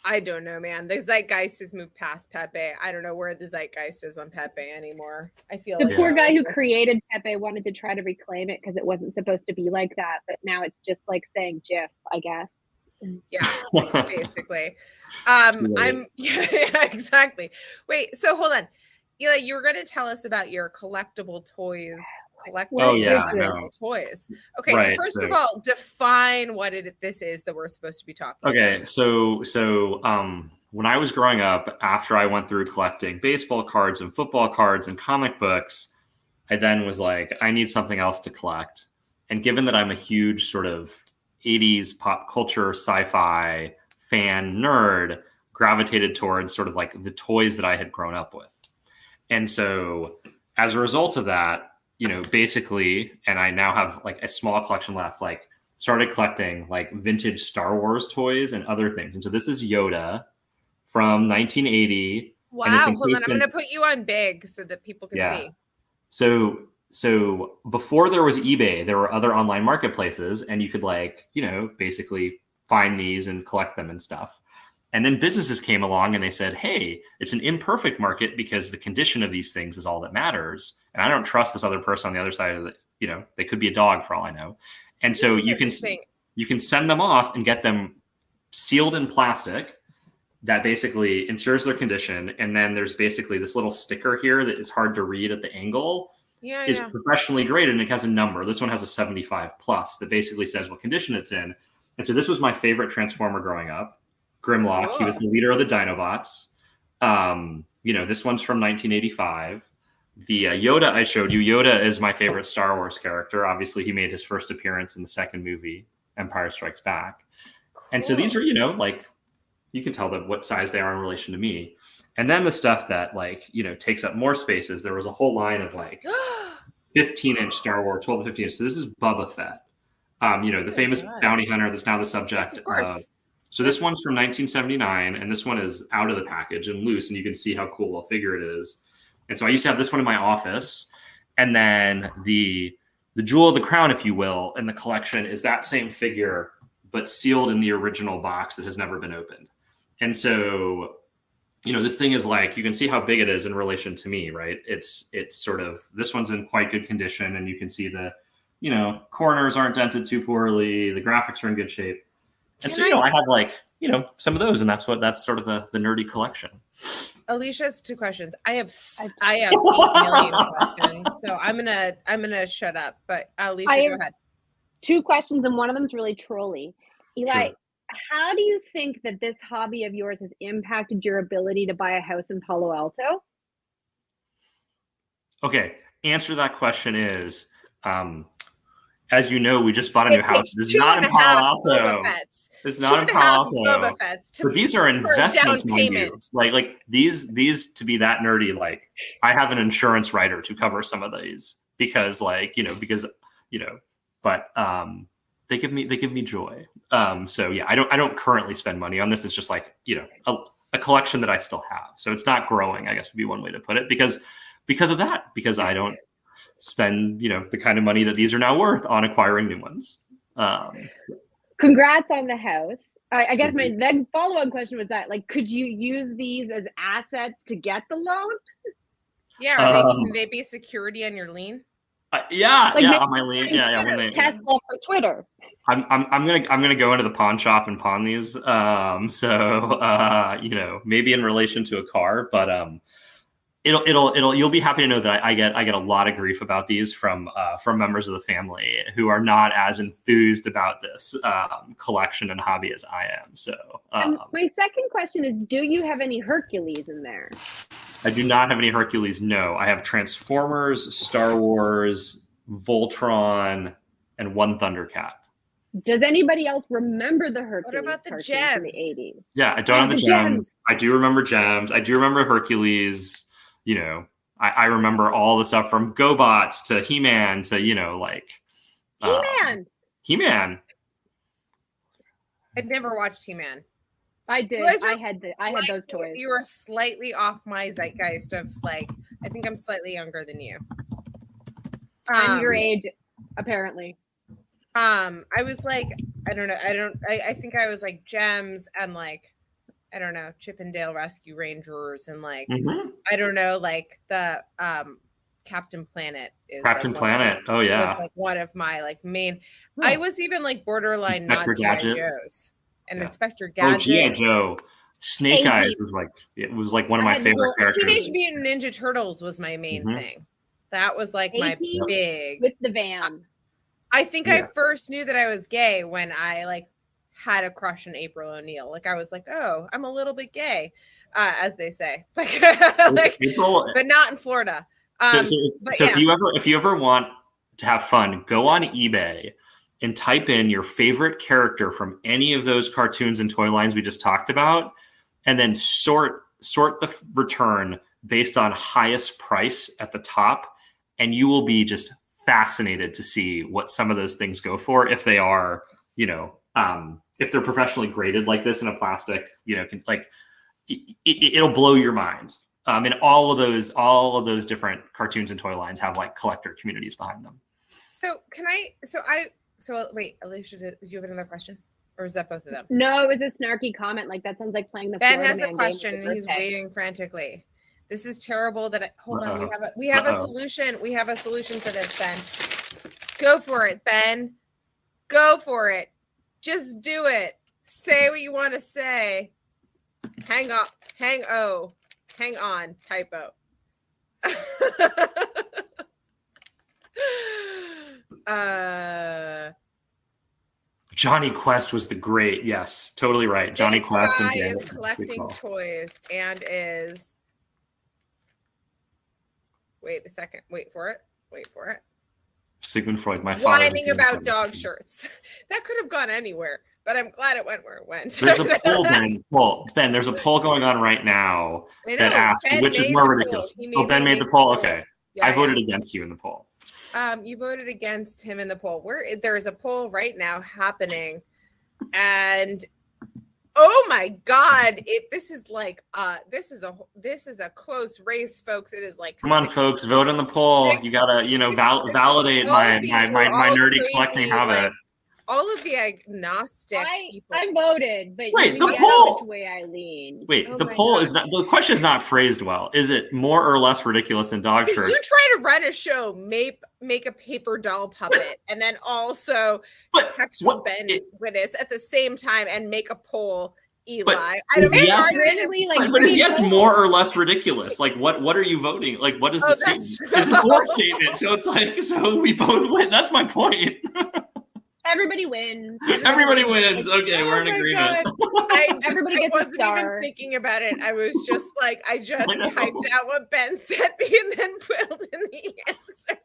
I don't know, man. The zeitgeist has moved past Pepe. I don't know where the zeitgeist is on Pepe anymore. I feel The like poor guy who created Pepe wanted to try to reclaim it because it wasn't supposed to be like that, but now it's just like saying GIF, I guess. yeah, basically. Um, Right. I'm yeah, yeah, exactly. Wait, so hold on. Eli, you were going to tell us about your collectible toys. Collectible Oh, yeah, toys. Okay, Right, so first of all, define what it this is that we're supposed to be talking. Okay, about. so so um when I was growing up, after I went through collecting baseball cards and football cards and comic books, I then was like, I need something else to collect. And given that I'm a huge sort of 80s pop culture sci-fi fan nerd, gravitated towards sort of like the toys that I had grown up with. And so as a result of that, you know, basically, and I now have like a small collection left, like started collecting like vintage Star Wars toys and other things. And so this is Yoda from 1980. Wow, hold on. I'm going to put you on big so that people can Yeah. see. So so before there was eBay, there were other online marketplaces, and you could like you know basically find these and collect them and stuff. And then businesses came along and they said, "Hey, it's an imperfect market because the condition of these things is all that matters." And I don't trust this other person on the other side of the, you know, they could be a dog for all I know. And so is you can you can send them off and get them sealed in plastic that basically ensures their condition and then there's basically this little sticker here that is hard to read at the angle Yeah, is yeah. professionally graded and it has a number this one has a 75 plus that basically says what condition it's in and so this was my favorite transformer growing up grimlock he was the leader of the dinobots um, you know this one's from 1985 the uh, yoda i showed you yoda is my favorite star wars character obviously he made his first appearance in the second movie empire strikes back and so these are, you know, like you can tell them what size they are in relation to me. And then the stuff that like, you know, takes up more spaces. There was a whole line of like 15 inch Star Wars, 12 to 15 inch. So this is Boba Fett. Um, you know, the famous bounty hunter that's now the subject. Yes, of course. So this one's from 1979, and this one is out of the package and loose, and you can see how cool a figure it is. And so I used to have this one in my office, and then the the jewel of the crown, if you will, in the collection is that same figure, but sealed in the original box that has never been opened. And so, you know, this thing is like you can see how big it is in relation to me, right? It's it's sort of this one's in quite good condition, and you can see the, you know, corners aren't dented too poorly, the graphics are in good shape. And so, Can you know, I- I have like, you know, some of those, and that's what that's sort of the the nerdy collection. Alicia has two questions. I have I have eight million questions, so I'm gonna I'm gonna shut up. But Alicia, I go have- ahead. Two questions, and one of them's really trolly. Eli, Sure. how do you think that this hobby of yours has impacted your ability to buy a house in Palo Alto? Okay, answer to that question is um, as you know, we just bought a It new house. It's two not in Palo Alto. Fetts. It's not in and a half Palo Alto. But these are for a down investments, mind you. Like like these these to be that nerdy. Like I have an insurance writer to cover some of these because like you know because you know but um they give me they give me joy. Um so yeah I don't I don't currently spend money on this. It's just like you know a, a collection that I still have. So it's not growing. I guess would be one way to put it because because of that because I don't spend you know the kind of money that these are now worth on acquiring new ones. Um, Congrats on the house. I, I guess my then follow on question was that like, could you use these as assets to get the loan? Yeah, are they, Um, can they be security on your lien? uh, yeah, Like yeah, on my lien, yeah, yeah. When they, Tesla for Twitter. I'm, I'm, I'm gonna, I'm gonna go into the pawn shop and pawn these. Um, so, uh, you know, maybe in relation to a car, but um, it'll, it'll, it'll. You'll be happy to know that I, I get, I get a lot of grief about these from, uh, from members of the family who are not as enthused about this um, collection and hobby as I am. So, um, my second question is, do you have any Hercules in there? I do not have any Hercules. No, I have Transformers, Star Wars, Voltron, and one Thundercat. Does anybody else remember the Hercules What about the cartoons from the gems? eighties? Yeah, I don't Oh, have the the gems. gems. I do remember gems. I do remember Hercules. You know, I, I remember all the stuff from GoBots to He Man to you know like uh, Man, He Man. I'd never watched He-Man. I did. You guys I had the, I had those toys. You were slightly off my zeitgeist of like, I think I'm slightly younger than you. I'm Um, your age, apparently. Um, I was like, I don't know, I don't, I, I think I was like gems and like, I don't know, Chip 'n Dale Rescue Rangers and like, Mhm. I don't know, like the um Captain Planet is like, Captain one of Planet. Oh was yeah. like one of my like main. I was even like borderline not Inspector GI Gadget. Joe's and Yeah. Inspector Oh, Gadget. GI Joe. Snake AG. Eyes was like it was like one of my had favorite little characters. Teenage Mutant Ninja Turtles was my main Mhm. thing. That was like my big. with the van. I think I first knew that I was gay when I like had a crush on April O'Neil. Like I was like, oh, I'm a little bit gay, uh, as they say. Like, like, April, but not in Florida. So, Um, so, but so if you ever if you ever want to have fun, go on eBay and type in your favorite character from any of those cartoons and toy lines we just talked about, and then sort sort the return based on highest price at the top, and you will be just fascinated to see what some of those things go for if they are, you know, um, if they're professionally graded like this in a plastic, you know, can, like it, it, it'll blow your mind. Um, and all of those, all of those different cartoons and toy lines have like collector communities behind them. so can I? So I. So wait, Alicia, did, you have another question, or is that both of them? No, it was a snarky comment. Like that sounds like playing the. Ben Florida has a Man game question. and He's waving frantically. This is terrible. That I, hold on. We have a we have a Uh-oh. solution. We have a solution for this, Ben. Go for it, Ben. Go for it. Just do it. Say what you want to say. Hang up. Hang oh. Hang on. Typo. uh Jonny Quest was the great, yes, totally right. Jonny this Quest guy is collecting toys and is wait a second wait for it wait for it Sigmund Freud, my father. whining about Freud. dog shirts that could have gone anywhere but i'm glad it went where it went There's a poll, Ben. Poll, Ben. There's a poll going on right now that asks Ben which is more ridiculous. Oh, Ben made the poll. Okay, Yeah, I yeah. voted against you in the poll. Um, you voted against him in the poll. Where there is a poll right now happening, and oh my god, it this is like uh this is a this is a close race, folks. It is like Come on, folks, vote in the poll. six- You gotta, you know, val- validate my my my, my nerdy crazy, collecting like, habit. All of the agnostic I, people. I voted, but Wait, the poll- which way I lean. Wait, Oh the poll God. is not the question is not phrased well. Is it more or less ridiculous than dog shirts? you try to run a show, make make a paper doll puppet, and then also But text what- Ben it- Wittes at the same time and make a poll, Eli. But I is don't yes- know. randomly like But, but is yes polls. more or less ridiculous? Like what what are you voting? Like what is Oh, the statement? It's true. the core statement. So it's like so we both win. That's my point. Everybody wins. Everybody wins. Okay, Oh we're in agreement. I just, Everybody gets a wasn't even star. thinking about it. I was just like, I just I typed out what Ben sent me and then filled in the answers.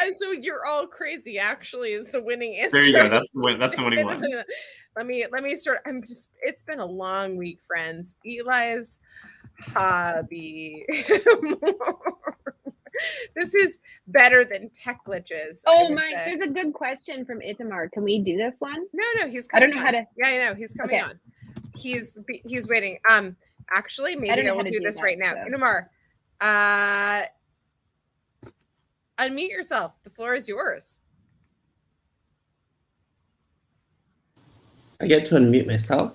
And so you're all crazy. Actually, is the winning answer. There you go. That's the win. That's the winning one. Let me let me start. I'm just. It's been a long week, friends. Eli's hobby. this is better than tech glitches. Oh my! say. There's a good question from Itamar. Can we do this one? No, no, he's. coming. I don't coming know how to- Yeah, I know he's coming Okay. on. He's he's waiting. Um, actually, maybe know I, how will do do this that, right now. so. Itamar, uh, unmute yourself. The floor is yours. I get to unmute myself.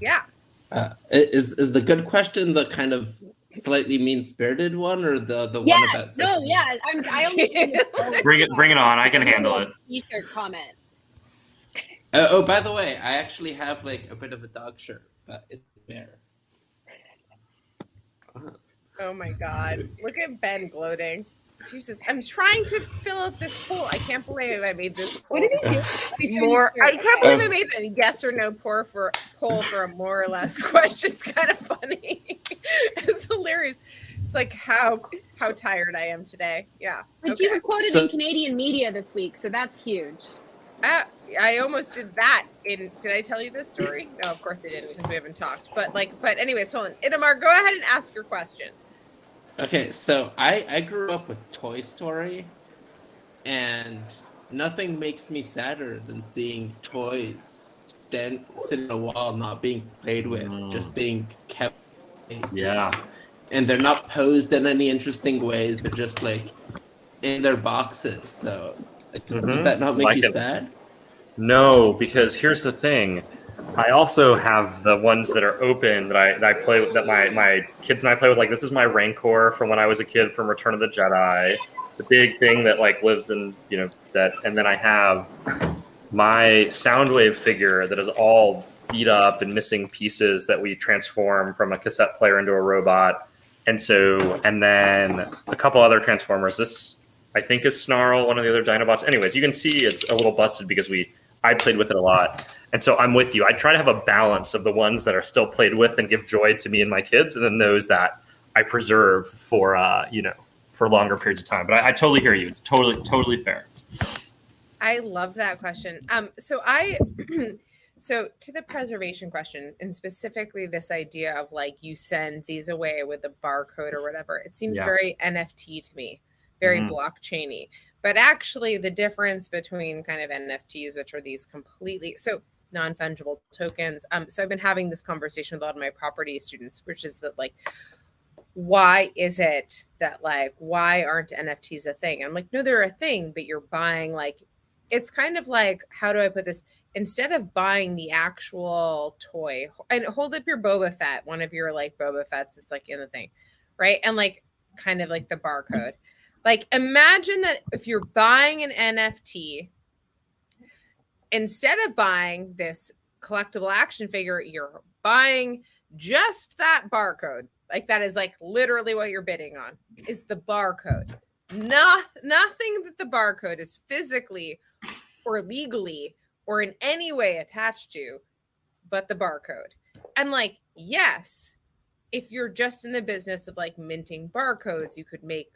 Yeah. Uh, is is the good question the kind of slightly mean spirited one, or the the Yeah. one about social No. Yeah. I'm. I only Bring it. Bring it on. I can handle it. T-shirt comment. Uh, oh, by the way, I actually have like a bit of a dog shirt, but it's there. Oh my God! Look at Ben gloating. Jesus, I'm trying to fill out this poll. I can't believe I made this poll. What did he do? Let me show you more I can't Okay. believe I made a yes or no poll for poll for a more or less question. It's kind of funny. it's hilarious. It's like how how tired I am today. Yeah. But you Okay. were quoted So- in Canadian media this week, so that's huge. Uh, I almost did that in did I tell you this story? No, of course I didn't because we haven't talked. But like but anyways, hold on. Itamar, go ahead and ask your question. Okay, so I I grew up with Toy Story, and nothing makes me sadder than seeing toys stand sit on a wall not being played with, Mm. just being kept. in cases. Yeah. and they're not posed in any interesting ways. They're just like in their boxes. So does, does Mhm. that not make Like you it. sad? No, because here's the thing. I also have the ones that are open that I that I play with that my my kids and I play with. Like this is my Rancor from when I was a kid from Return of the Jedi, the big thing that like lives in you know that. And then I have my Soundwave figure that is all beat up and missing pieces that we transform from a cassette player into a robot. And so, and then a couple other transformers. This I think is Snarl, one of the other Dinobots. Anyways, you can see it's a little busted because we I played with it a lot. And so I'm with you. I try to have a balance of the ones that are still played with and give joy to me and my kids, and then those that I preserve for uh, you know for longer periods of time. But I, I totally hear you. It's totally totally fair. I love that question. Um, so I, so to the preservation question, and specifically this idea of like you send these away with a barcode or whatever, it seems Yeah. very NFT to me, very Mhm. blockchainy. But actually, the difference between kind of NFTs, which are these completely so non fungible tokens. Um, so I've been having this conversation with a lot of my property students, which is that like why is it that like why aren't nfts a thing? I'm like no they're a thing but you're buying like it's kind of like how do i put this? Instead of buying the actual toy and hold up your boba fett one of your like boba fett's it's like in the thing right? And like kind of like the barcode. Like imagine that if you're buying an nft instead of buying this collectible action figure you're buying just that barcode. Like that is like literally what you're bidding on is the barcode. Not nothing that the barcode is physically or legally or in any way attached to but the barcode. And like yes if you're just in the business of like minting barcodes you could make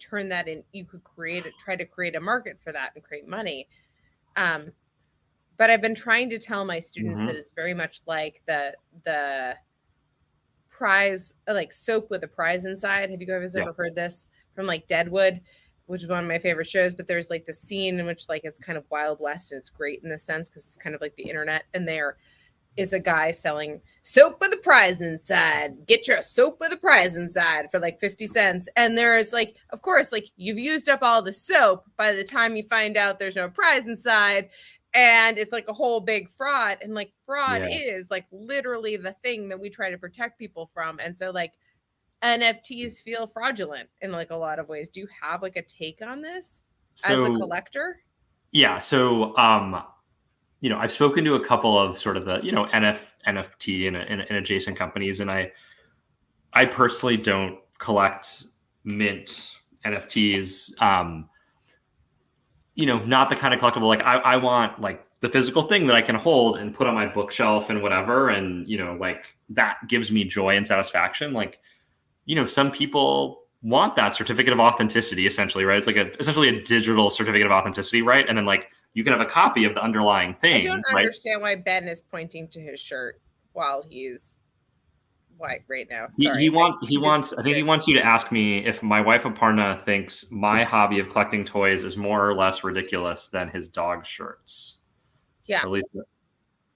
turn that in you could create it try to create a market for that and create money. Um but i've been trying to tell my students Mhm. that it's very much like the the prize like soap with a prize inside have you guys Yeah. ever heard this from like deadwood which is one of my favorite shows but there's like the scene in which like it's kind of wild west and it's great in this sense because it's kind of like the internet and there is a guy selling soap with a prize inside get your soap with a prize inside for like 50 cents and there's like of course like you've used up all the soap by the time you find out there's no prize inside and it's like a whole big fraud and like fraud Yeah. is like literally the thing that we try to protect people from and so like nfts feel fraudulent in like a lot of ways do you have like a take on this as a collector yeah, so um, you know, I've spoken to a couple of sort of the you know NF NFT and, and, and adjacent companies, and I I personally don't collect mint NFTs. Um, you know, not the kind of collectible like I, I want like the physical thing that I can hold and put on my bookshelf and whatever, and you know, like that gives me joy and satisfaction. Like, you know, some people want that certificate of authenticity essentially, right? It's like a essentially a digital certificate of authenticity, right? And then like you can have a copy of the underlying thing. I don't understand why Ben is pointing to his shirt while he's white right now. He, Sorry, he I- wants he just- wants I think he wants you to ask me if my wife Aparna thinks my hobby of collecting toys is more or less ridiculous than his dog shirts. Yeah. At least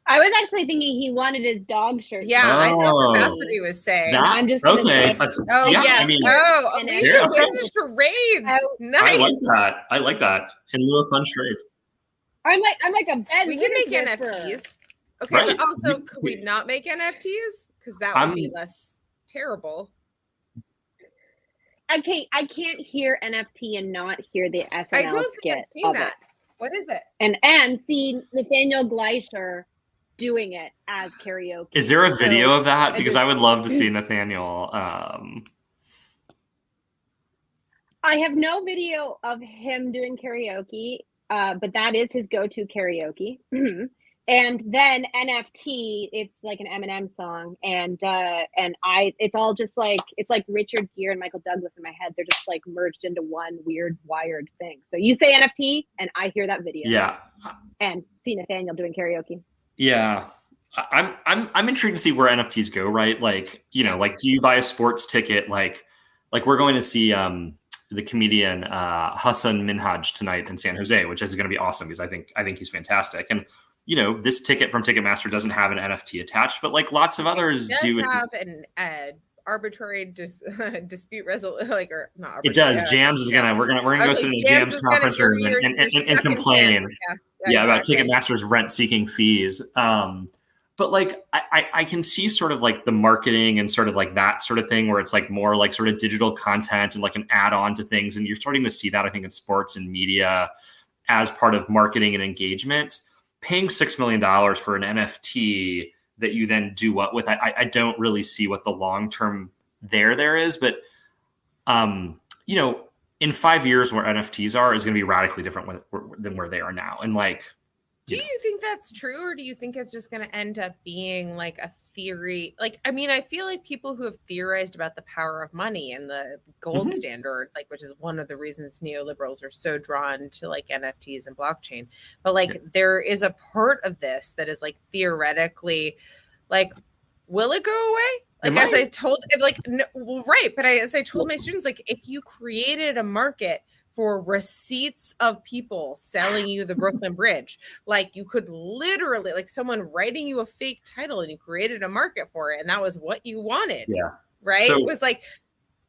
I was actually thinking he wanted his dog shirt. Yeah, I thought oh. that's Oh. what he was saying. that, I'm just okay. say- Oh yeah, yes. I mean, oh, And Alicia Yeah. wins the charades. I- I like that. I like that. In lieu of fun charades. I'm like I'm like a Ben. we can make Whitaker. NFTs. Okay, Right. but also could we not make NFTs? Because that would be I'm- less terrible. Okay, I can't hear NFT and not hear the SNL I don't think skit I've seen that. it, What is it? and and see Nathaniel Gleicher doing it as karaoke. Is there a So- video of that? I Because just- I would love to see Nathaniel. Um, I have no video of him doing karaoke, uh, but that is his go-to karaoke. and then NFT, it's like an Eminem song, and uh, and I, it's all just like it's like Richard Gere and Michael Douglas in my head. They're just like merged into one weird wired thing. So you say NFT, and I hear that video, yeah, and see Nathaniel doing karaoke. Yeah. I'm I'm I'm intrigued to see where NFTs go, right? Like, you know, like do you buy a sports ticket like like we're going to see um the comedian uh Hasan Minhaj tonight in San Jose, which is going to be awesome because I think I think he's fantastic. And you know, this ticket from Ticketmaster doesn't have an NFT attached, but like lots of others It do. have an uh, arbitrary dis- dispute resolution, like or not. it does. uh, Jams is gonna we're gonna we're gonna go in like, Jams conference room and, and, and, and complain. Yeah, yeah, about exactly. Ticketmaster's rent seeking fees. Um, but like I, I, I can see sort of like the marketing and sort of like that sort of thing where it's like more like sort of digital content and like an add-on to things. And you're starting to see that I think in sports and media as part of marketing and engagement. Paying six million dollars for an NFT that you then do what with, I, I don't really see what the long term there there is. But um, you know, in five years, where NFTs are is going to be radically different than where they are now. And like, Do you think that's true, or do you think it's just going to end up being like a theory? Like, I mean, I feel like people who have theorized about the power of money and the gold Mhm. standard, like, which is one of the reasons neoliberals are so drawn to like NFTs and blockchain. But like, Yeah. there is a part of this that is like theoretically, like, will it go away? Like, as I told, if like, no, well, right, but I, as I told my students, like, if you created a market for receipts of people selling you the Brooklyn Bridge. Like you could literally, like someone writing you a fake title and you created a market for it, and that was what you wanted. Yeah. Right? So- it was like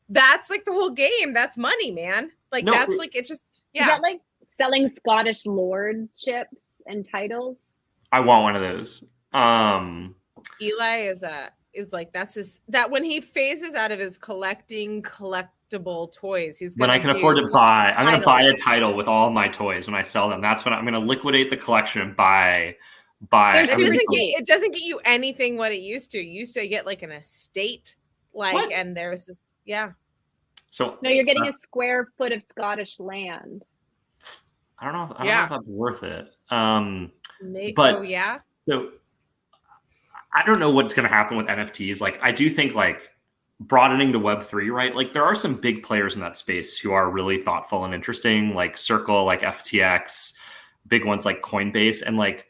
that's like the whole game. That's money, man. Like No, that's it- like it just Is yeah. that like selling Scottish lordships and titles? I want one of those. Um, Eli is a is like that's his that when he phases out of his collecting collectible toys, he's when I can afford to buy, I'm going to buy a title with all my toys when I sell them. That's when I'm going to liquidate the collection and buy buy. It doesn't be- get it doesn't get you anything what it used to. You used to get like an estate, like, What? and was just yeah. so No, you're getting Uh, a square foot of Scottish land. I don't know. If, I don't Yeah. know if that's worth it. Um, May- But- oh yeah, so I don't know what's going to happen with NFTs. Like, I do think like broadening to Web three, right? Like, there are some big players in that space who are really thoughtful and interesting, like Circle, like FTX, big ones like Coinbase, and like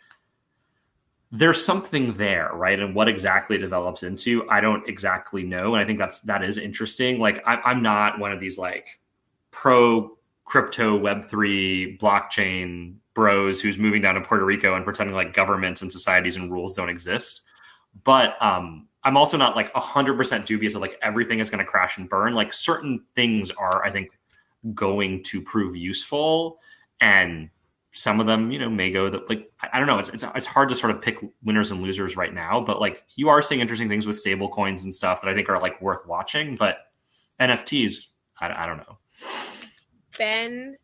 there's something there, right? And what exactly develops into, I don't exactly know. And I think that's that is interesting. Like, I, I'm not one of these like pro crypto Web three blockchain bros who's moving down to Puerto Rico and pretending like governments and societies and rules don't exist. But um, I'm also not like 100% dubious of like everything is going to crash and burn. Like certain things are, I think, going to prove useful, and some of them, you know, may go that like I, don't know. It's, it's it's hard to sort of pick winners and losers right now. But like you are seeing interesting things with stable coins and stuff that I think are like worth watching. But NFTs, I, I don't know. Ben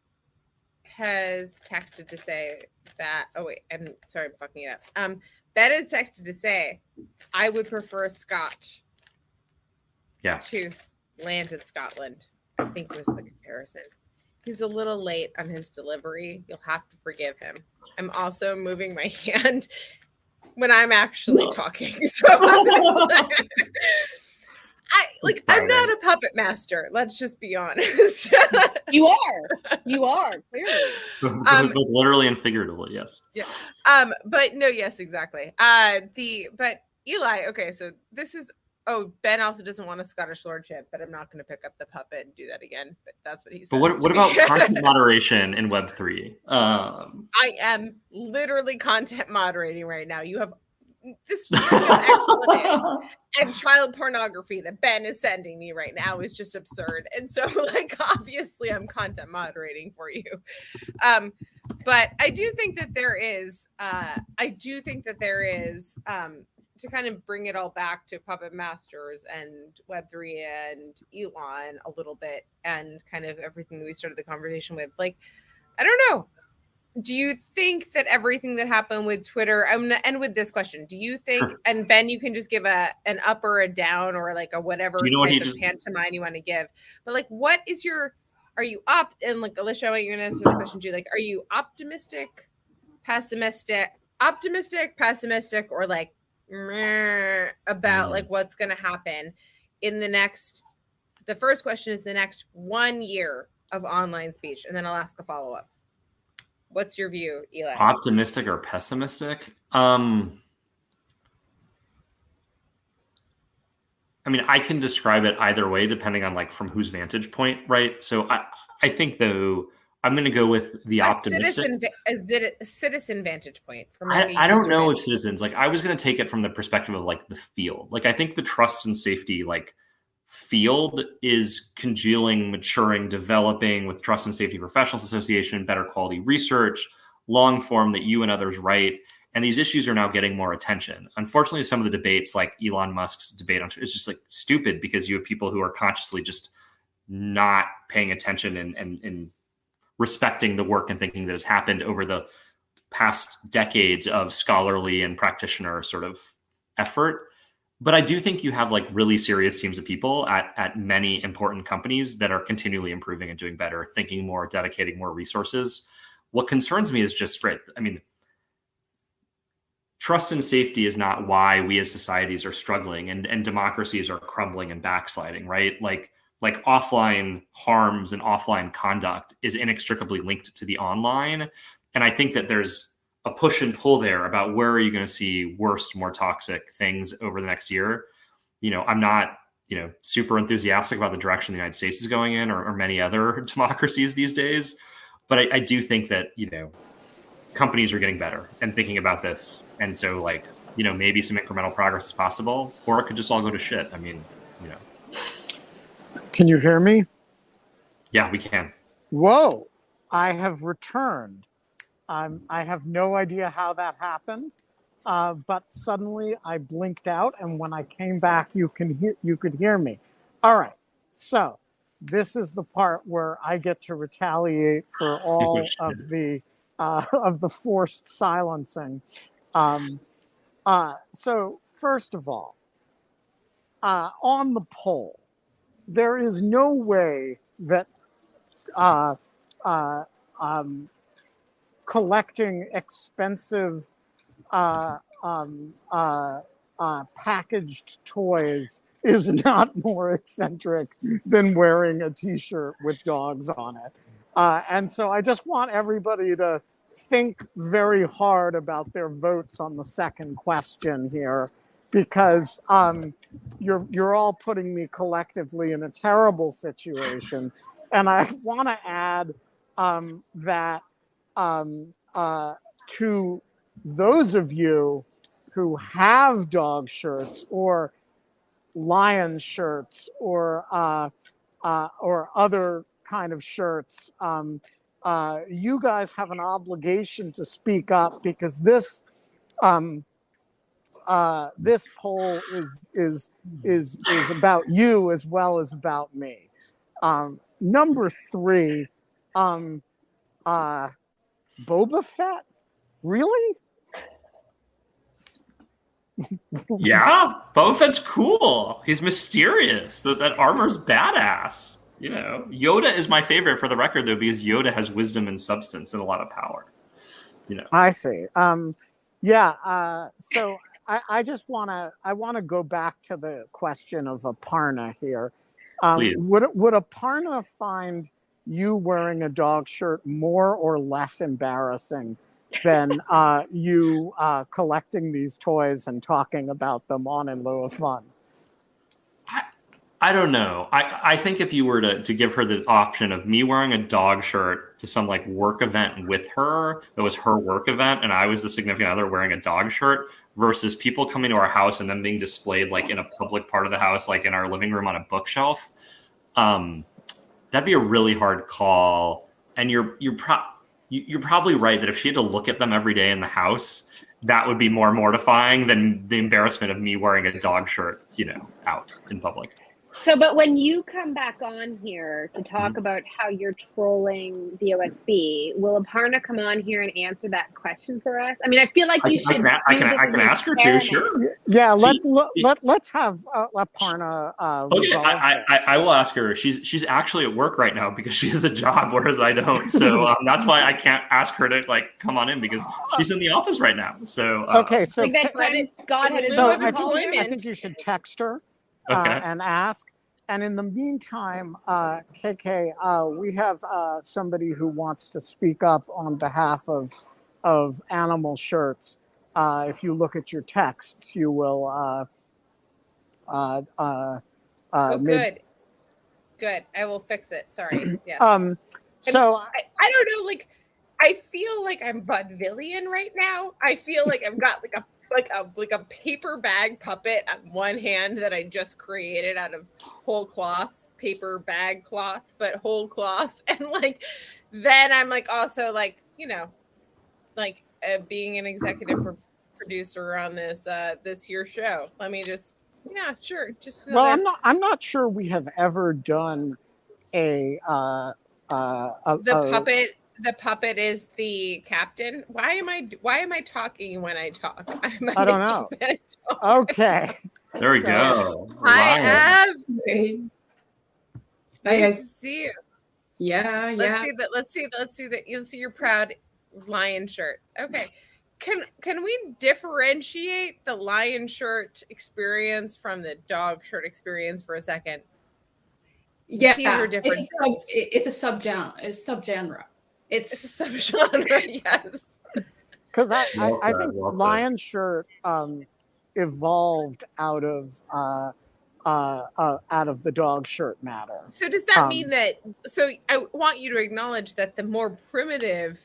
has texted to say that. Oh wait, I'm sorry, I'm fucking it up. Um, Ben has texted to say, I would prefer a Scotch Yeah. to land in Scotland. I think was the comparison. He's a little late on his delivery. You'll have to forgive him. I'm also moving my hand when I'm actually talking. So I like I'm not a puppet master. Let's just be honest. You are. You are clearly. Um, Both literally and figuratively, yes. Yeah. um, but no, yes, exactly. Uh the but Eli, okay, so this is oh, Ben also doesn't want a Scottish lordship, but I'm not gonna pick up the puppet and do that again. But that's what he said. But what, what about content moderation in Web three? Um, I am literally content moderating right now. You have this string of expletives and child pornography that Ben is sending me right now is just absurd. And so, like, obviously, I'm content moderating for you. Um, but I do think that there is, uh, I do think that there is, um, to kind of bring it all back to Puppet Masters and Web3 and Elon a little bit, and kind of everything that we started the conversation with. Like, I don't know do you think that everything that happened with Twitter? I'm gonna end with this question. Do you think, Sure. and Ben, you can just give a an up or a down or like a whatever you know what type he of just- pantomime you want to give, but like, what is your? Are you up? And like, Alicia, I want you to answer this question too. Like, are you optimistic, pessimistic, optimistic, pessimistic, or like meh about Mm. like what's to happen in the next? The first question is the next one year of online speech, and then I'll ask a follow up. What's your view, Eli? optimistic or pessimistic? Um, I mean, I can describe it either way depending on like from whose vantage point, right? So I, I think though I'm going to go with the a optimistic. citizen, a zit- a citizen vantage point from I, I don't know if citizens like I was going to take it from the perspective of like the field. Like I think the trust and safety like field is congealing, maturing, developing with Trust and Safety Professionals Association, better quality research, long form that you and others write. And these issues are now getting more attention. Unfortunately, some of the debates, like Elon Musk's debate on, is just like stupid because you have people who are consciously just not paying attention and and, and respecting the work and thinking that has happened over the past decades of scholarly and practitioner sort of effort but i do think you have like really serious teams of people at at many important companies that are continually improving and doing better thinking more dedicating more resources. What concerns me is just right i mean trust and safety is not why we as societies are struggling and and democracies are crumbling and backsliding right? Like like offline harms and offline conduct is inextricably linked to the online. And i think that there's a push and pull there about where are you going to see worse more toxic things over the next year. You know i'm not you know super enthusiastic about the direction the united states is going in or, or many other democracies these days but I, I do think that you know companies are getting better and thinking about this. And so like you know maybe some incremental progress is possible or it could just all go to shit. I mean you know. Can you hear me? yeah we can. Whoa, I have returned. Um, I have no idea how that happened, uh, but suddenly I blinked out, and when I came back, you can hear you could hear me. All right, so this is the part where I get to retaliate for all of the uh, of the forced silencing. Um, uh, so first of all, uh, on the poll, there is no way that uh, uh, um, collecting expensive uh, um, uh, uh, packaged toys is not more eccentric than wearing a t-shirt with dogs on it. Uh, and so I just want everybody to think very hard about their votes on the second question here because um, you're you're all putting me collectively in a terrible situation and I want to add um, that um, uh, to those of you who have dog shirts or lion shirts or uh, uh, or other kind of shirts, um, uh, you guys have an obligation to speak up because this um, uh, this poll is is is is about you as well as about me. Um, number three, um, uh, Boba Fett, really? yeah boba fett's cool he's mysterious Those, that armor's badass you know yoda is my favorite for the record though because yoda has wisdom and substance and a lot of power you know I see. Um, yeah. Uh, so I, I just want to I want to go back to the question of Aparna here. Um, Please. would would Aparna find you wearing a dog shirt more or less embarrassing than uh, you uh, collecting these toys and talking about them on in lieu of fun? I don't know. I, I think if you were to, to give her the option of me wearing a dog shirt to some like work event with her, that was her work event, and I was the significant other wearing a dog shirt, versus people coming to our house and then being displayed like in a public part of the house, like in our living room on a bookshelf, um, that'd be a really hard call. And you're you're pro- you- you're probably right that if she had to look at them every day in the house, that would be more mortifying than the embarrassment of me wearing a dog shirt, you know, out in public. So, but when you come back on here to talk Mm-hmm. about how you're trolling the OSB, will Aparna come on here and answer that question for us? I mean, I feel like you I should. can, a- I do can, this I can ask her to, sure. Yeah, let, See- let, see- let, let's have uh, Aparna uh, Okay, I, I. I, I will ask her. She's she's actually at work right now because she has a job, whereas I don't. So um, that's why I can't ask her to like come on in because she's in the office right now. So uh, Okay, so Like that ca- time Scott so I think, you, I think you should text her Okay. and ask. And in the meantime, uh, KK, uh, we have uh, somebody who wants to speak up on behalf of of Animal Shirts. Uh, if you look at your texts, you will. Uh, uh, uh, uh, Oh, maybe- good. Good. I will fix it. Sorry. Yes. Um, so I, I don't know. Like, I feel like I'm vaudevillian right now. I feel like I've got like a like a like a paper bag puppet on one hand that I just created out of whole cloth, paper bag cloth, but whole cloth, and like then I'm like also like you know, like uh, being an executive pro- producer on this uh this here show. Let me just yeah, sure, just well, I'm not. I'm not sure we have ever done a. Uh, uh, a, the a- puppet the puppet is the captain why am i why am i talking when i talk I'm I don't know. making it talk. Okay. there we So- go. hi Ryan. Ev. Nice guys. to see you Yeah, let's yeah. see that let's see that let's see that let's see your proud lion shirt okay can can we differentiate the lion shirt experience from the dog shirt experience for a second Yeah, These are different It's a, sub, things. it's a subgenre. It's subgenre. It's It's a subgenre yes because I, I, I think well said. lion shirt um, evolved out of uh, uh, uh, out of the dog shirt matter. So does that Um, mean that? So I want you to acknowledge that the more primitive,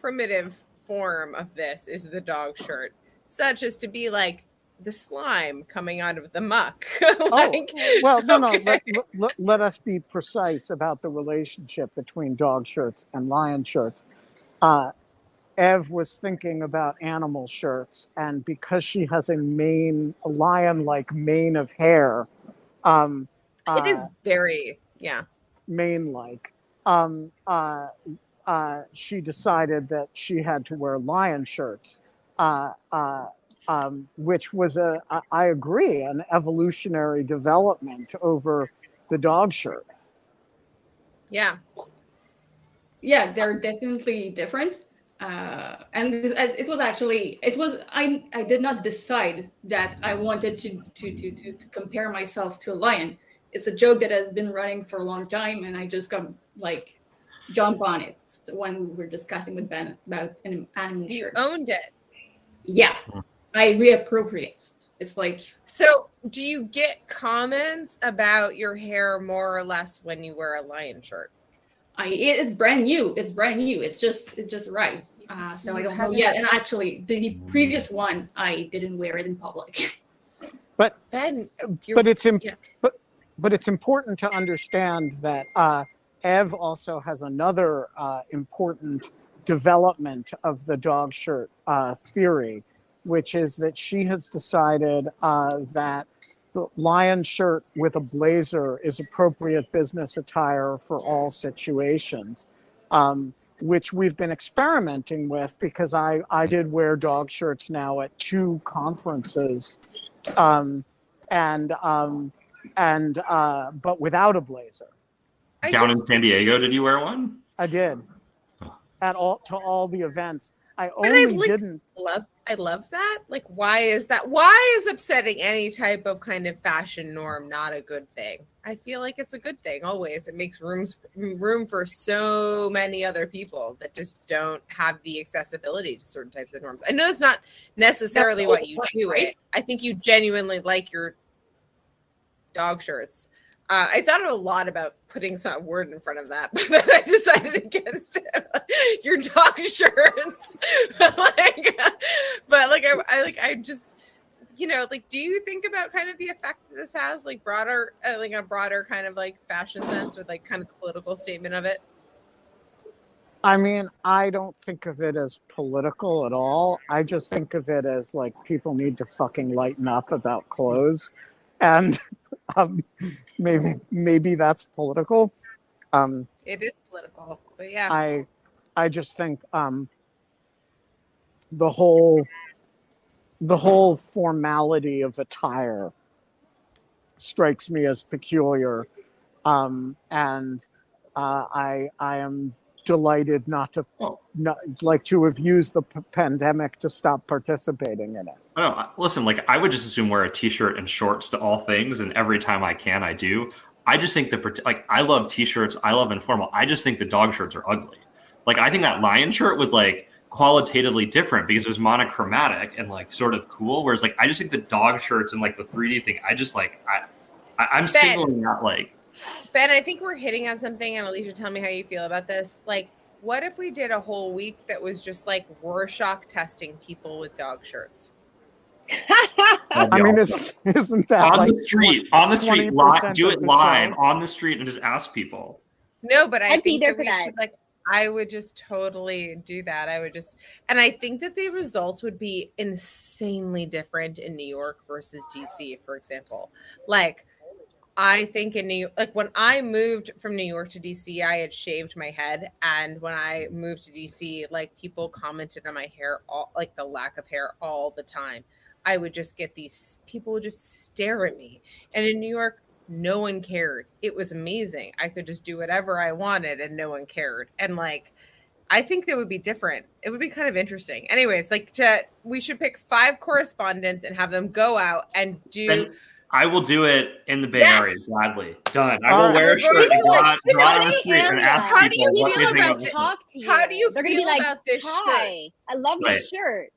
primitive form of this is the dog shirt, such as to be like the slime coming out of the muck. like, Well, no, no. Let, let, let us be precise about the relationship between dog shirts and lion shirts. Uh, Ev was thinking about animal shirts, and because she has a mane, a lion-like mane of hair, um, it is uh, very yeah. mane like. Um, uh, uh, she decided that she had to wear lion shirts, uh, uh, um, which was a, I- I agree, an evolutionary development over the dog shirt. Yeah. yeah, they're definitely different. Uh, and it it was actually it was I I did not decide that I wanted to to to to, to compare myself to a lion. It's a joke that has been running for a long time, and I just got like jump on it when we were discussing with Ben about an animal You shirt. owned it. Yeah, I reappropriate. It's like So do you get comments about your hair more or less when you wear a lion shirt? I it's brand new. It's brand new. It's just it just arrived. Uh, so I don't know haven't- yet. And actually, the previous one I didn't wear it in public. But Ben, you're, But it's im- yeah. but but it's important to understand that uh, Ev also has another uh, important development of the dog shirt uh, theory, which is that she has decided uh, that the lion shirt with a blazer is appropriate business attire for all situations. Um, which we've been experimenting with because I, I did wear dog shirts now at two conferences um, and um, and uh, but without a blazer. I Down just, in San Diego, did you wear one? I did at all to all the events. I I only like- didn't. love I love that. Like why is that why is upsetting any type of kind of fashion norm not a good thing? I feel like it's a good thing always. It makes rooms room for so many other people that just don't have the accessibility to certain types of norms. I know it's not necessarily That's what you do right? I think you genuinely like your dog shirts. Uh, I thought a lot about putting some word in front of that, but then I decided against it. Your dog shirts, but like, but like I, I like I just, you know, like, do you think about kind of the effect that this has, like broader, uh, like a broader kind of like fashion sense with like kind of the political statement of it? I mean, I don't think of it as political at all. I just think of it as like people need to fucking lighten up about clothes, and um, maybe maybe that's political. Um, It is political, but yeah, I I just think um, the whole the whole formality of attire strikes me as peculiar, um, and uh, I I am delighted not to Oh. not like to have used the p- pandemic to stop participating in it. I don't know. Listen, like I would just assume wear a t-shirt and shorts to all things, and every time I can, I do. I just think the like I love t-shirts. I love informal. I just think the dog shirts are ugly. Like I think that lion shirt was like qualitatively different because it was monochromatic and like sort of cool. Whereas like I just think the dog shirts and like the 3D thing, I just like I, I I'm singling out like Ben, I think we're hitting on something, and Alicia, tell me how you feel about this. Like, what if we did a whole week that was just like Rorschach testing people with dog shirts? I mean, awesome. is, isn't that on like the street, on the street, 20% live, do it live show? on the street and just ask people. No, but I I'd be think there that for we that. should like. I would just totally do that. I would just, and I think that the results would be insanely different in New York versus DC, for example. Like, I think in New like when I moved from New York to DC, I had shaved my head, and when I moved to DC, like people commented on my hair, all like the lack of hair all the time. I would just get these people would just stare at me, and in New York, no one cared. It was amazing. I could just do whatever I wanted, and no one cared. And like, I think that would be different. It would be kind of interesting. Anyways, like to we should pick five correspondents and have them go out and do. I will do it in the Bay Yes! Area gladly. Done. I will right. wear a We're shirt and go out, go out on the Bay street and ask How do people you what feel they think about of it? it. talk to you. How do you They're feel like, about this Hi, shirt? I love Right. your shirt.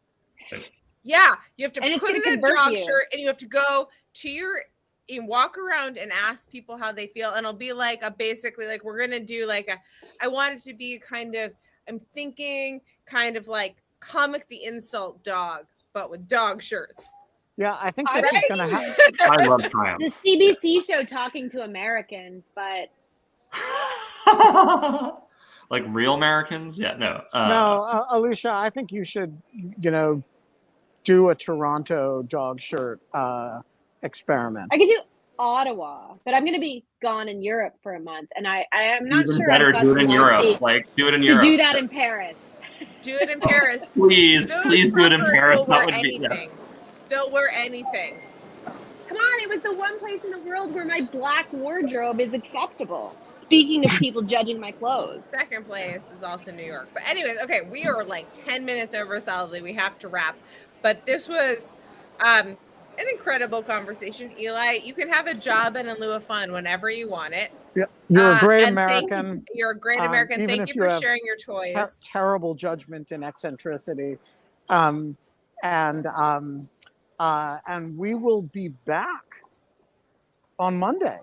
Yeah, you have to And put gonna in a dog you. shirt, and you have to go to your and walk around and ask people how they feel, and it'll be like a basically like we're gonna do like a. I want it to be kind of. I'm thinking kind of like comic the insult dog, but with dog shirts. Yeah, I think this Right? is gonna happen. I love Triumph. The CBC show talking to Americans, but like real Americans? Yeah, no. Uh, no, uh, Alicia, I think you should, you know, do a Toronto dog shirt uh, experiment. I could do Ottawa. But I'm gonna be gone in Europe for a month, and I I am not even sure. better, do it in Europe. Like, do it in To Europe. do that in Paris. Do it in Paris. please, Those please do it in Paris. That wear would be. Yeah. Anything. They'll wear anything. Come on, it was the one place in the world where my black wardrobe is acceptable. Speaking of people judging my clothes. Second place is also New York. But anyways, okay, we are like 10 minutes over solidly. We have to wrap. But this was um an incredible conversation. Eli, you can have a job and in lieu of fun whenever you want it. Yeah, You're Uh, a great and thank you- American. You're a great Um, American. even Thank you you for have sharing your toys. Ter- terrible judgment and eccentricity, um, and um, uh, and we will be back on Monday.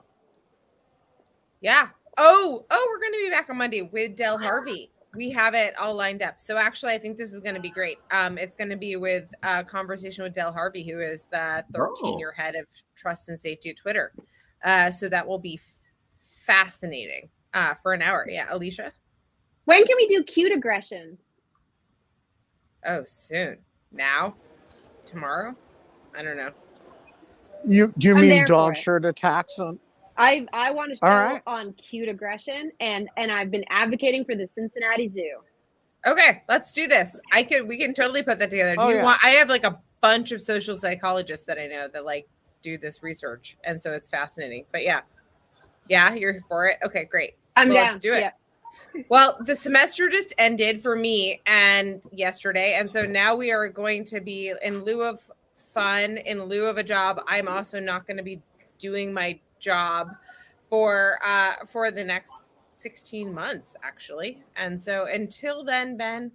Yeah. Oh, oh, we're going to be back on Monday with Del Harvey. We have it all lined up. So actually, I think this is going to be great. Um, it's going to be with a conversation with Del Harvey, who is the 13 year head of trust and safety at Twitter. Uh, so that will be f- fascinating uh, for an hour. Yeah, Alicia. When can we do cute aggression? Oh, soon. Now, tomorrow. I don't know. You do you I'm mean dog shirt attacks on? I I want to show All right. on cute aggression, and and I've been advocating for the Cincinnati Zoo. Okay, let's do this. I could. We can totally put that together. Do Oh, you yeah. want? I have like a bunch of social psychologists that I know that like do this research, and so it's fascinating. But yeah, yeah, you're for it. Okay, great. I'm Well, down. let's do it. Yeah. Well, the semester just ended for me and yesterday. And so now we are going to be in lieu of fun, in lieu of a job, I'm also not going to be doing my job for uh for the next 16 months actually. And so until then, Ben,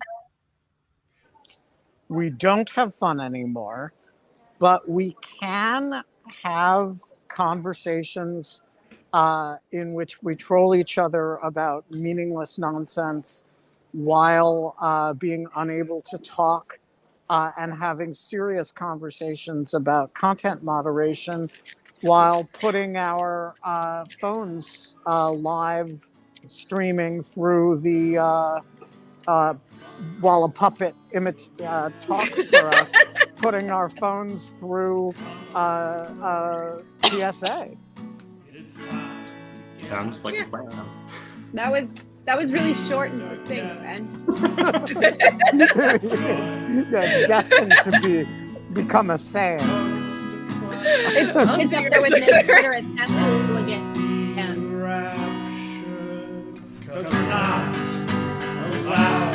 we don't have fun anymore, but we can have conversations uh, in which we troll each other about meaningless nonsense while uh, being unable to talk uh, and having serious conversations about content moderation while putting our uh, phones uh, live streaming through the uh, uh, while a puppet imit- uh, talks for us, putting our phones through uh, uh, PSA. Sounds like Yeah. a plan. That was that was really short and succinct, man. yeah, destined to be become a saying. It's, it's up there with the clitoris and the. Because we're not allowed.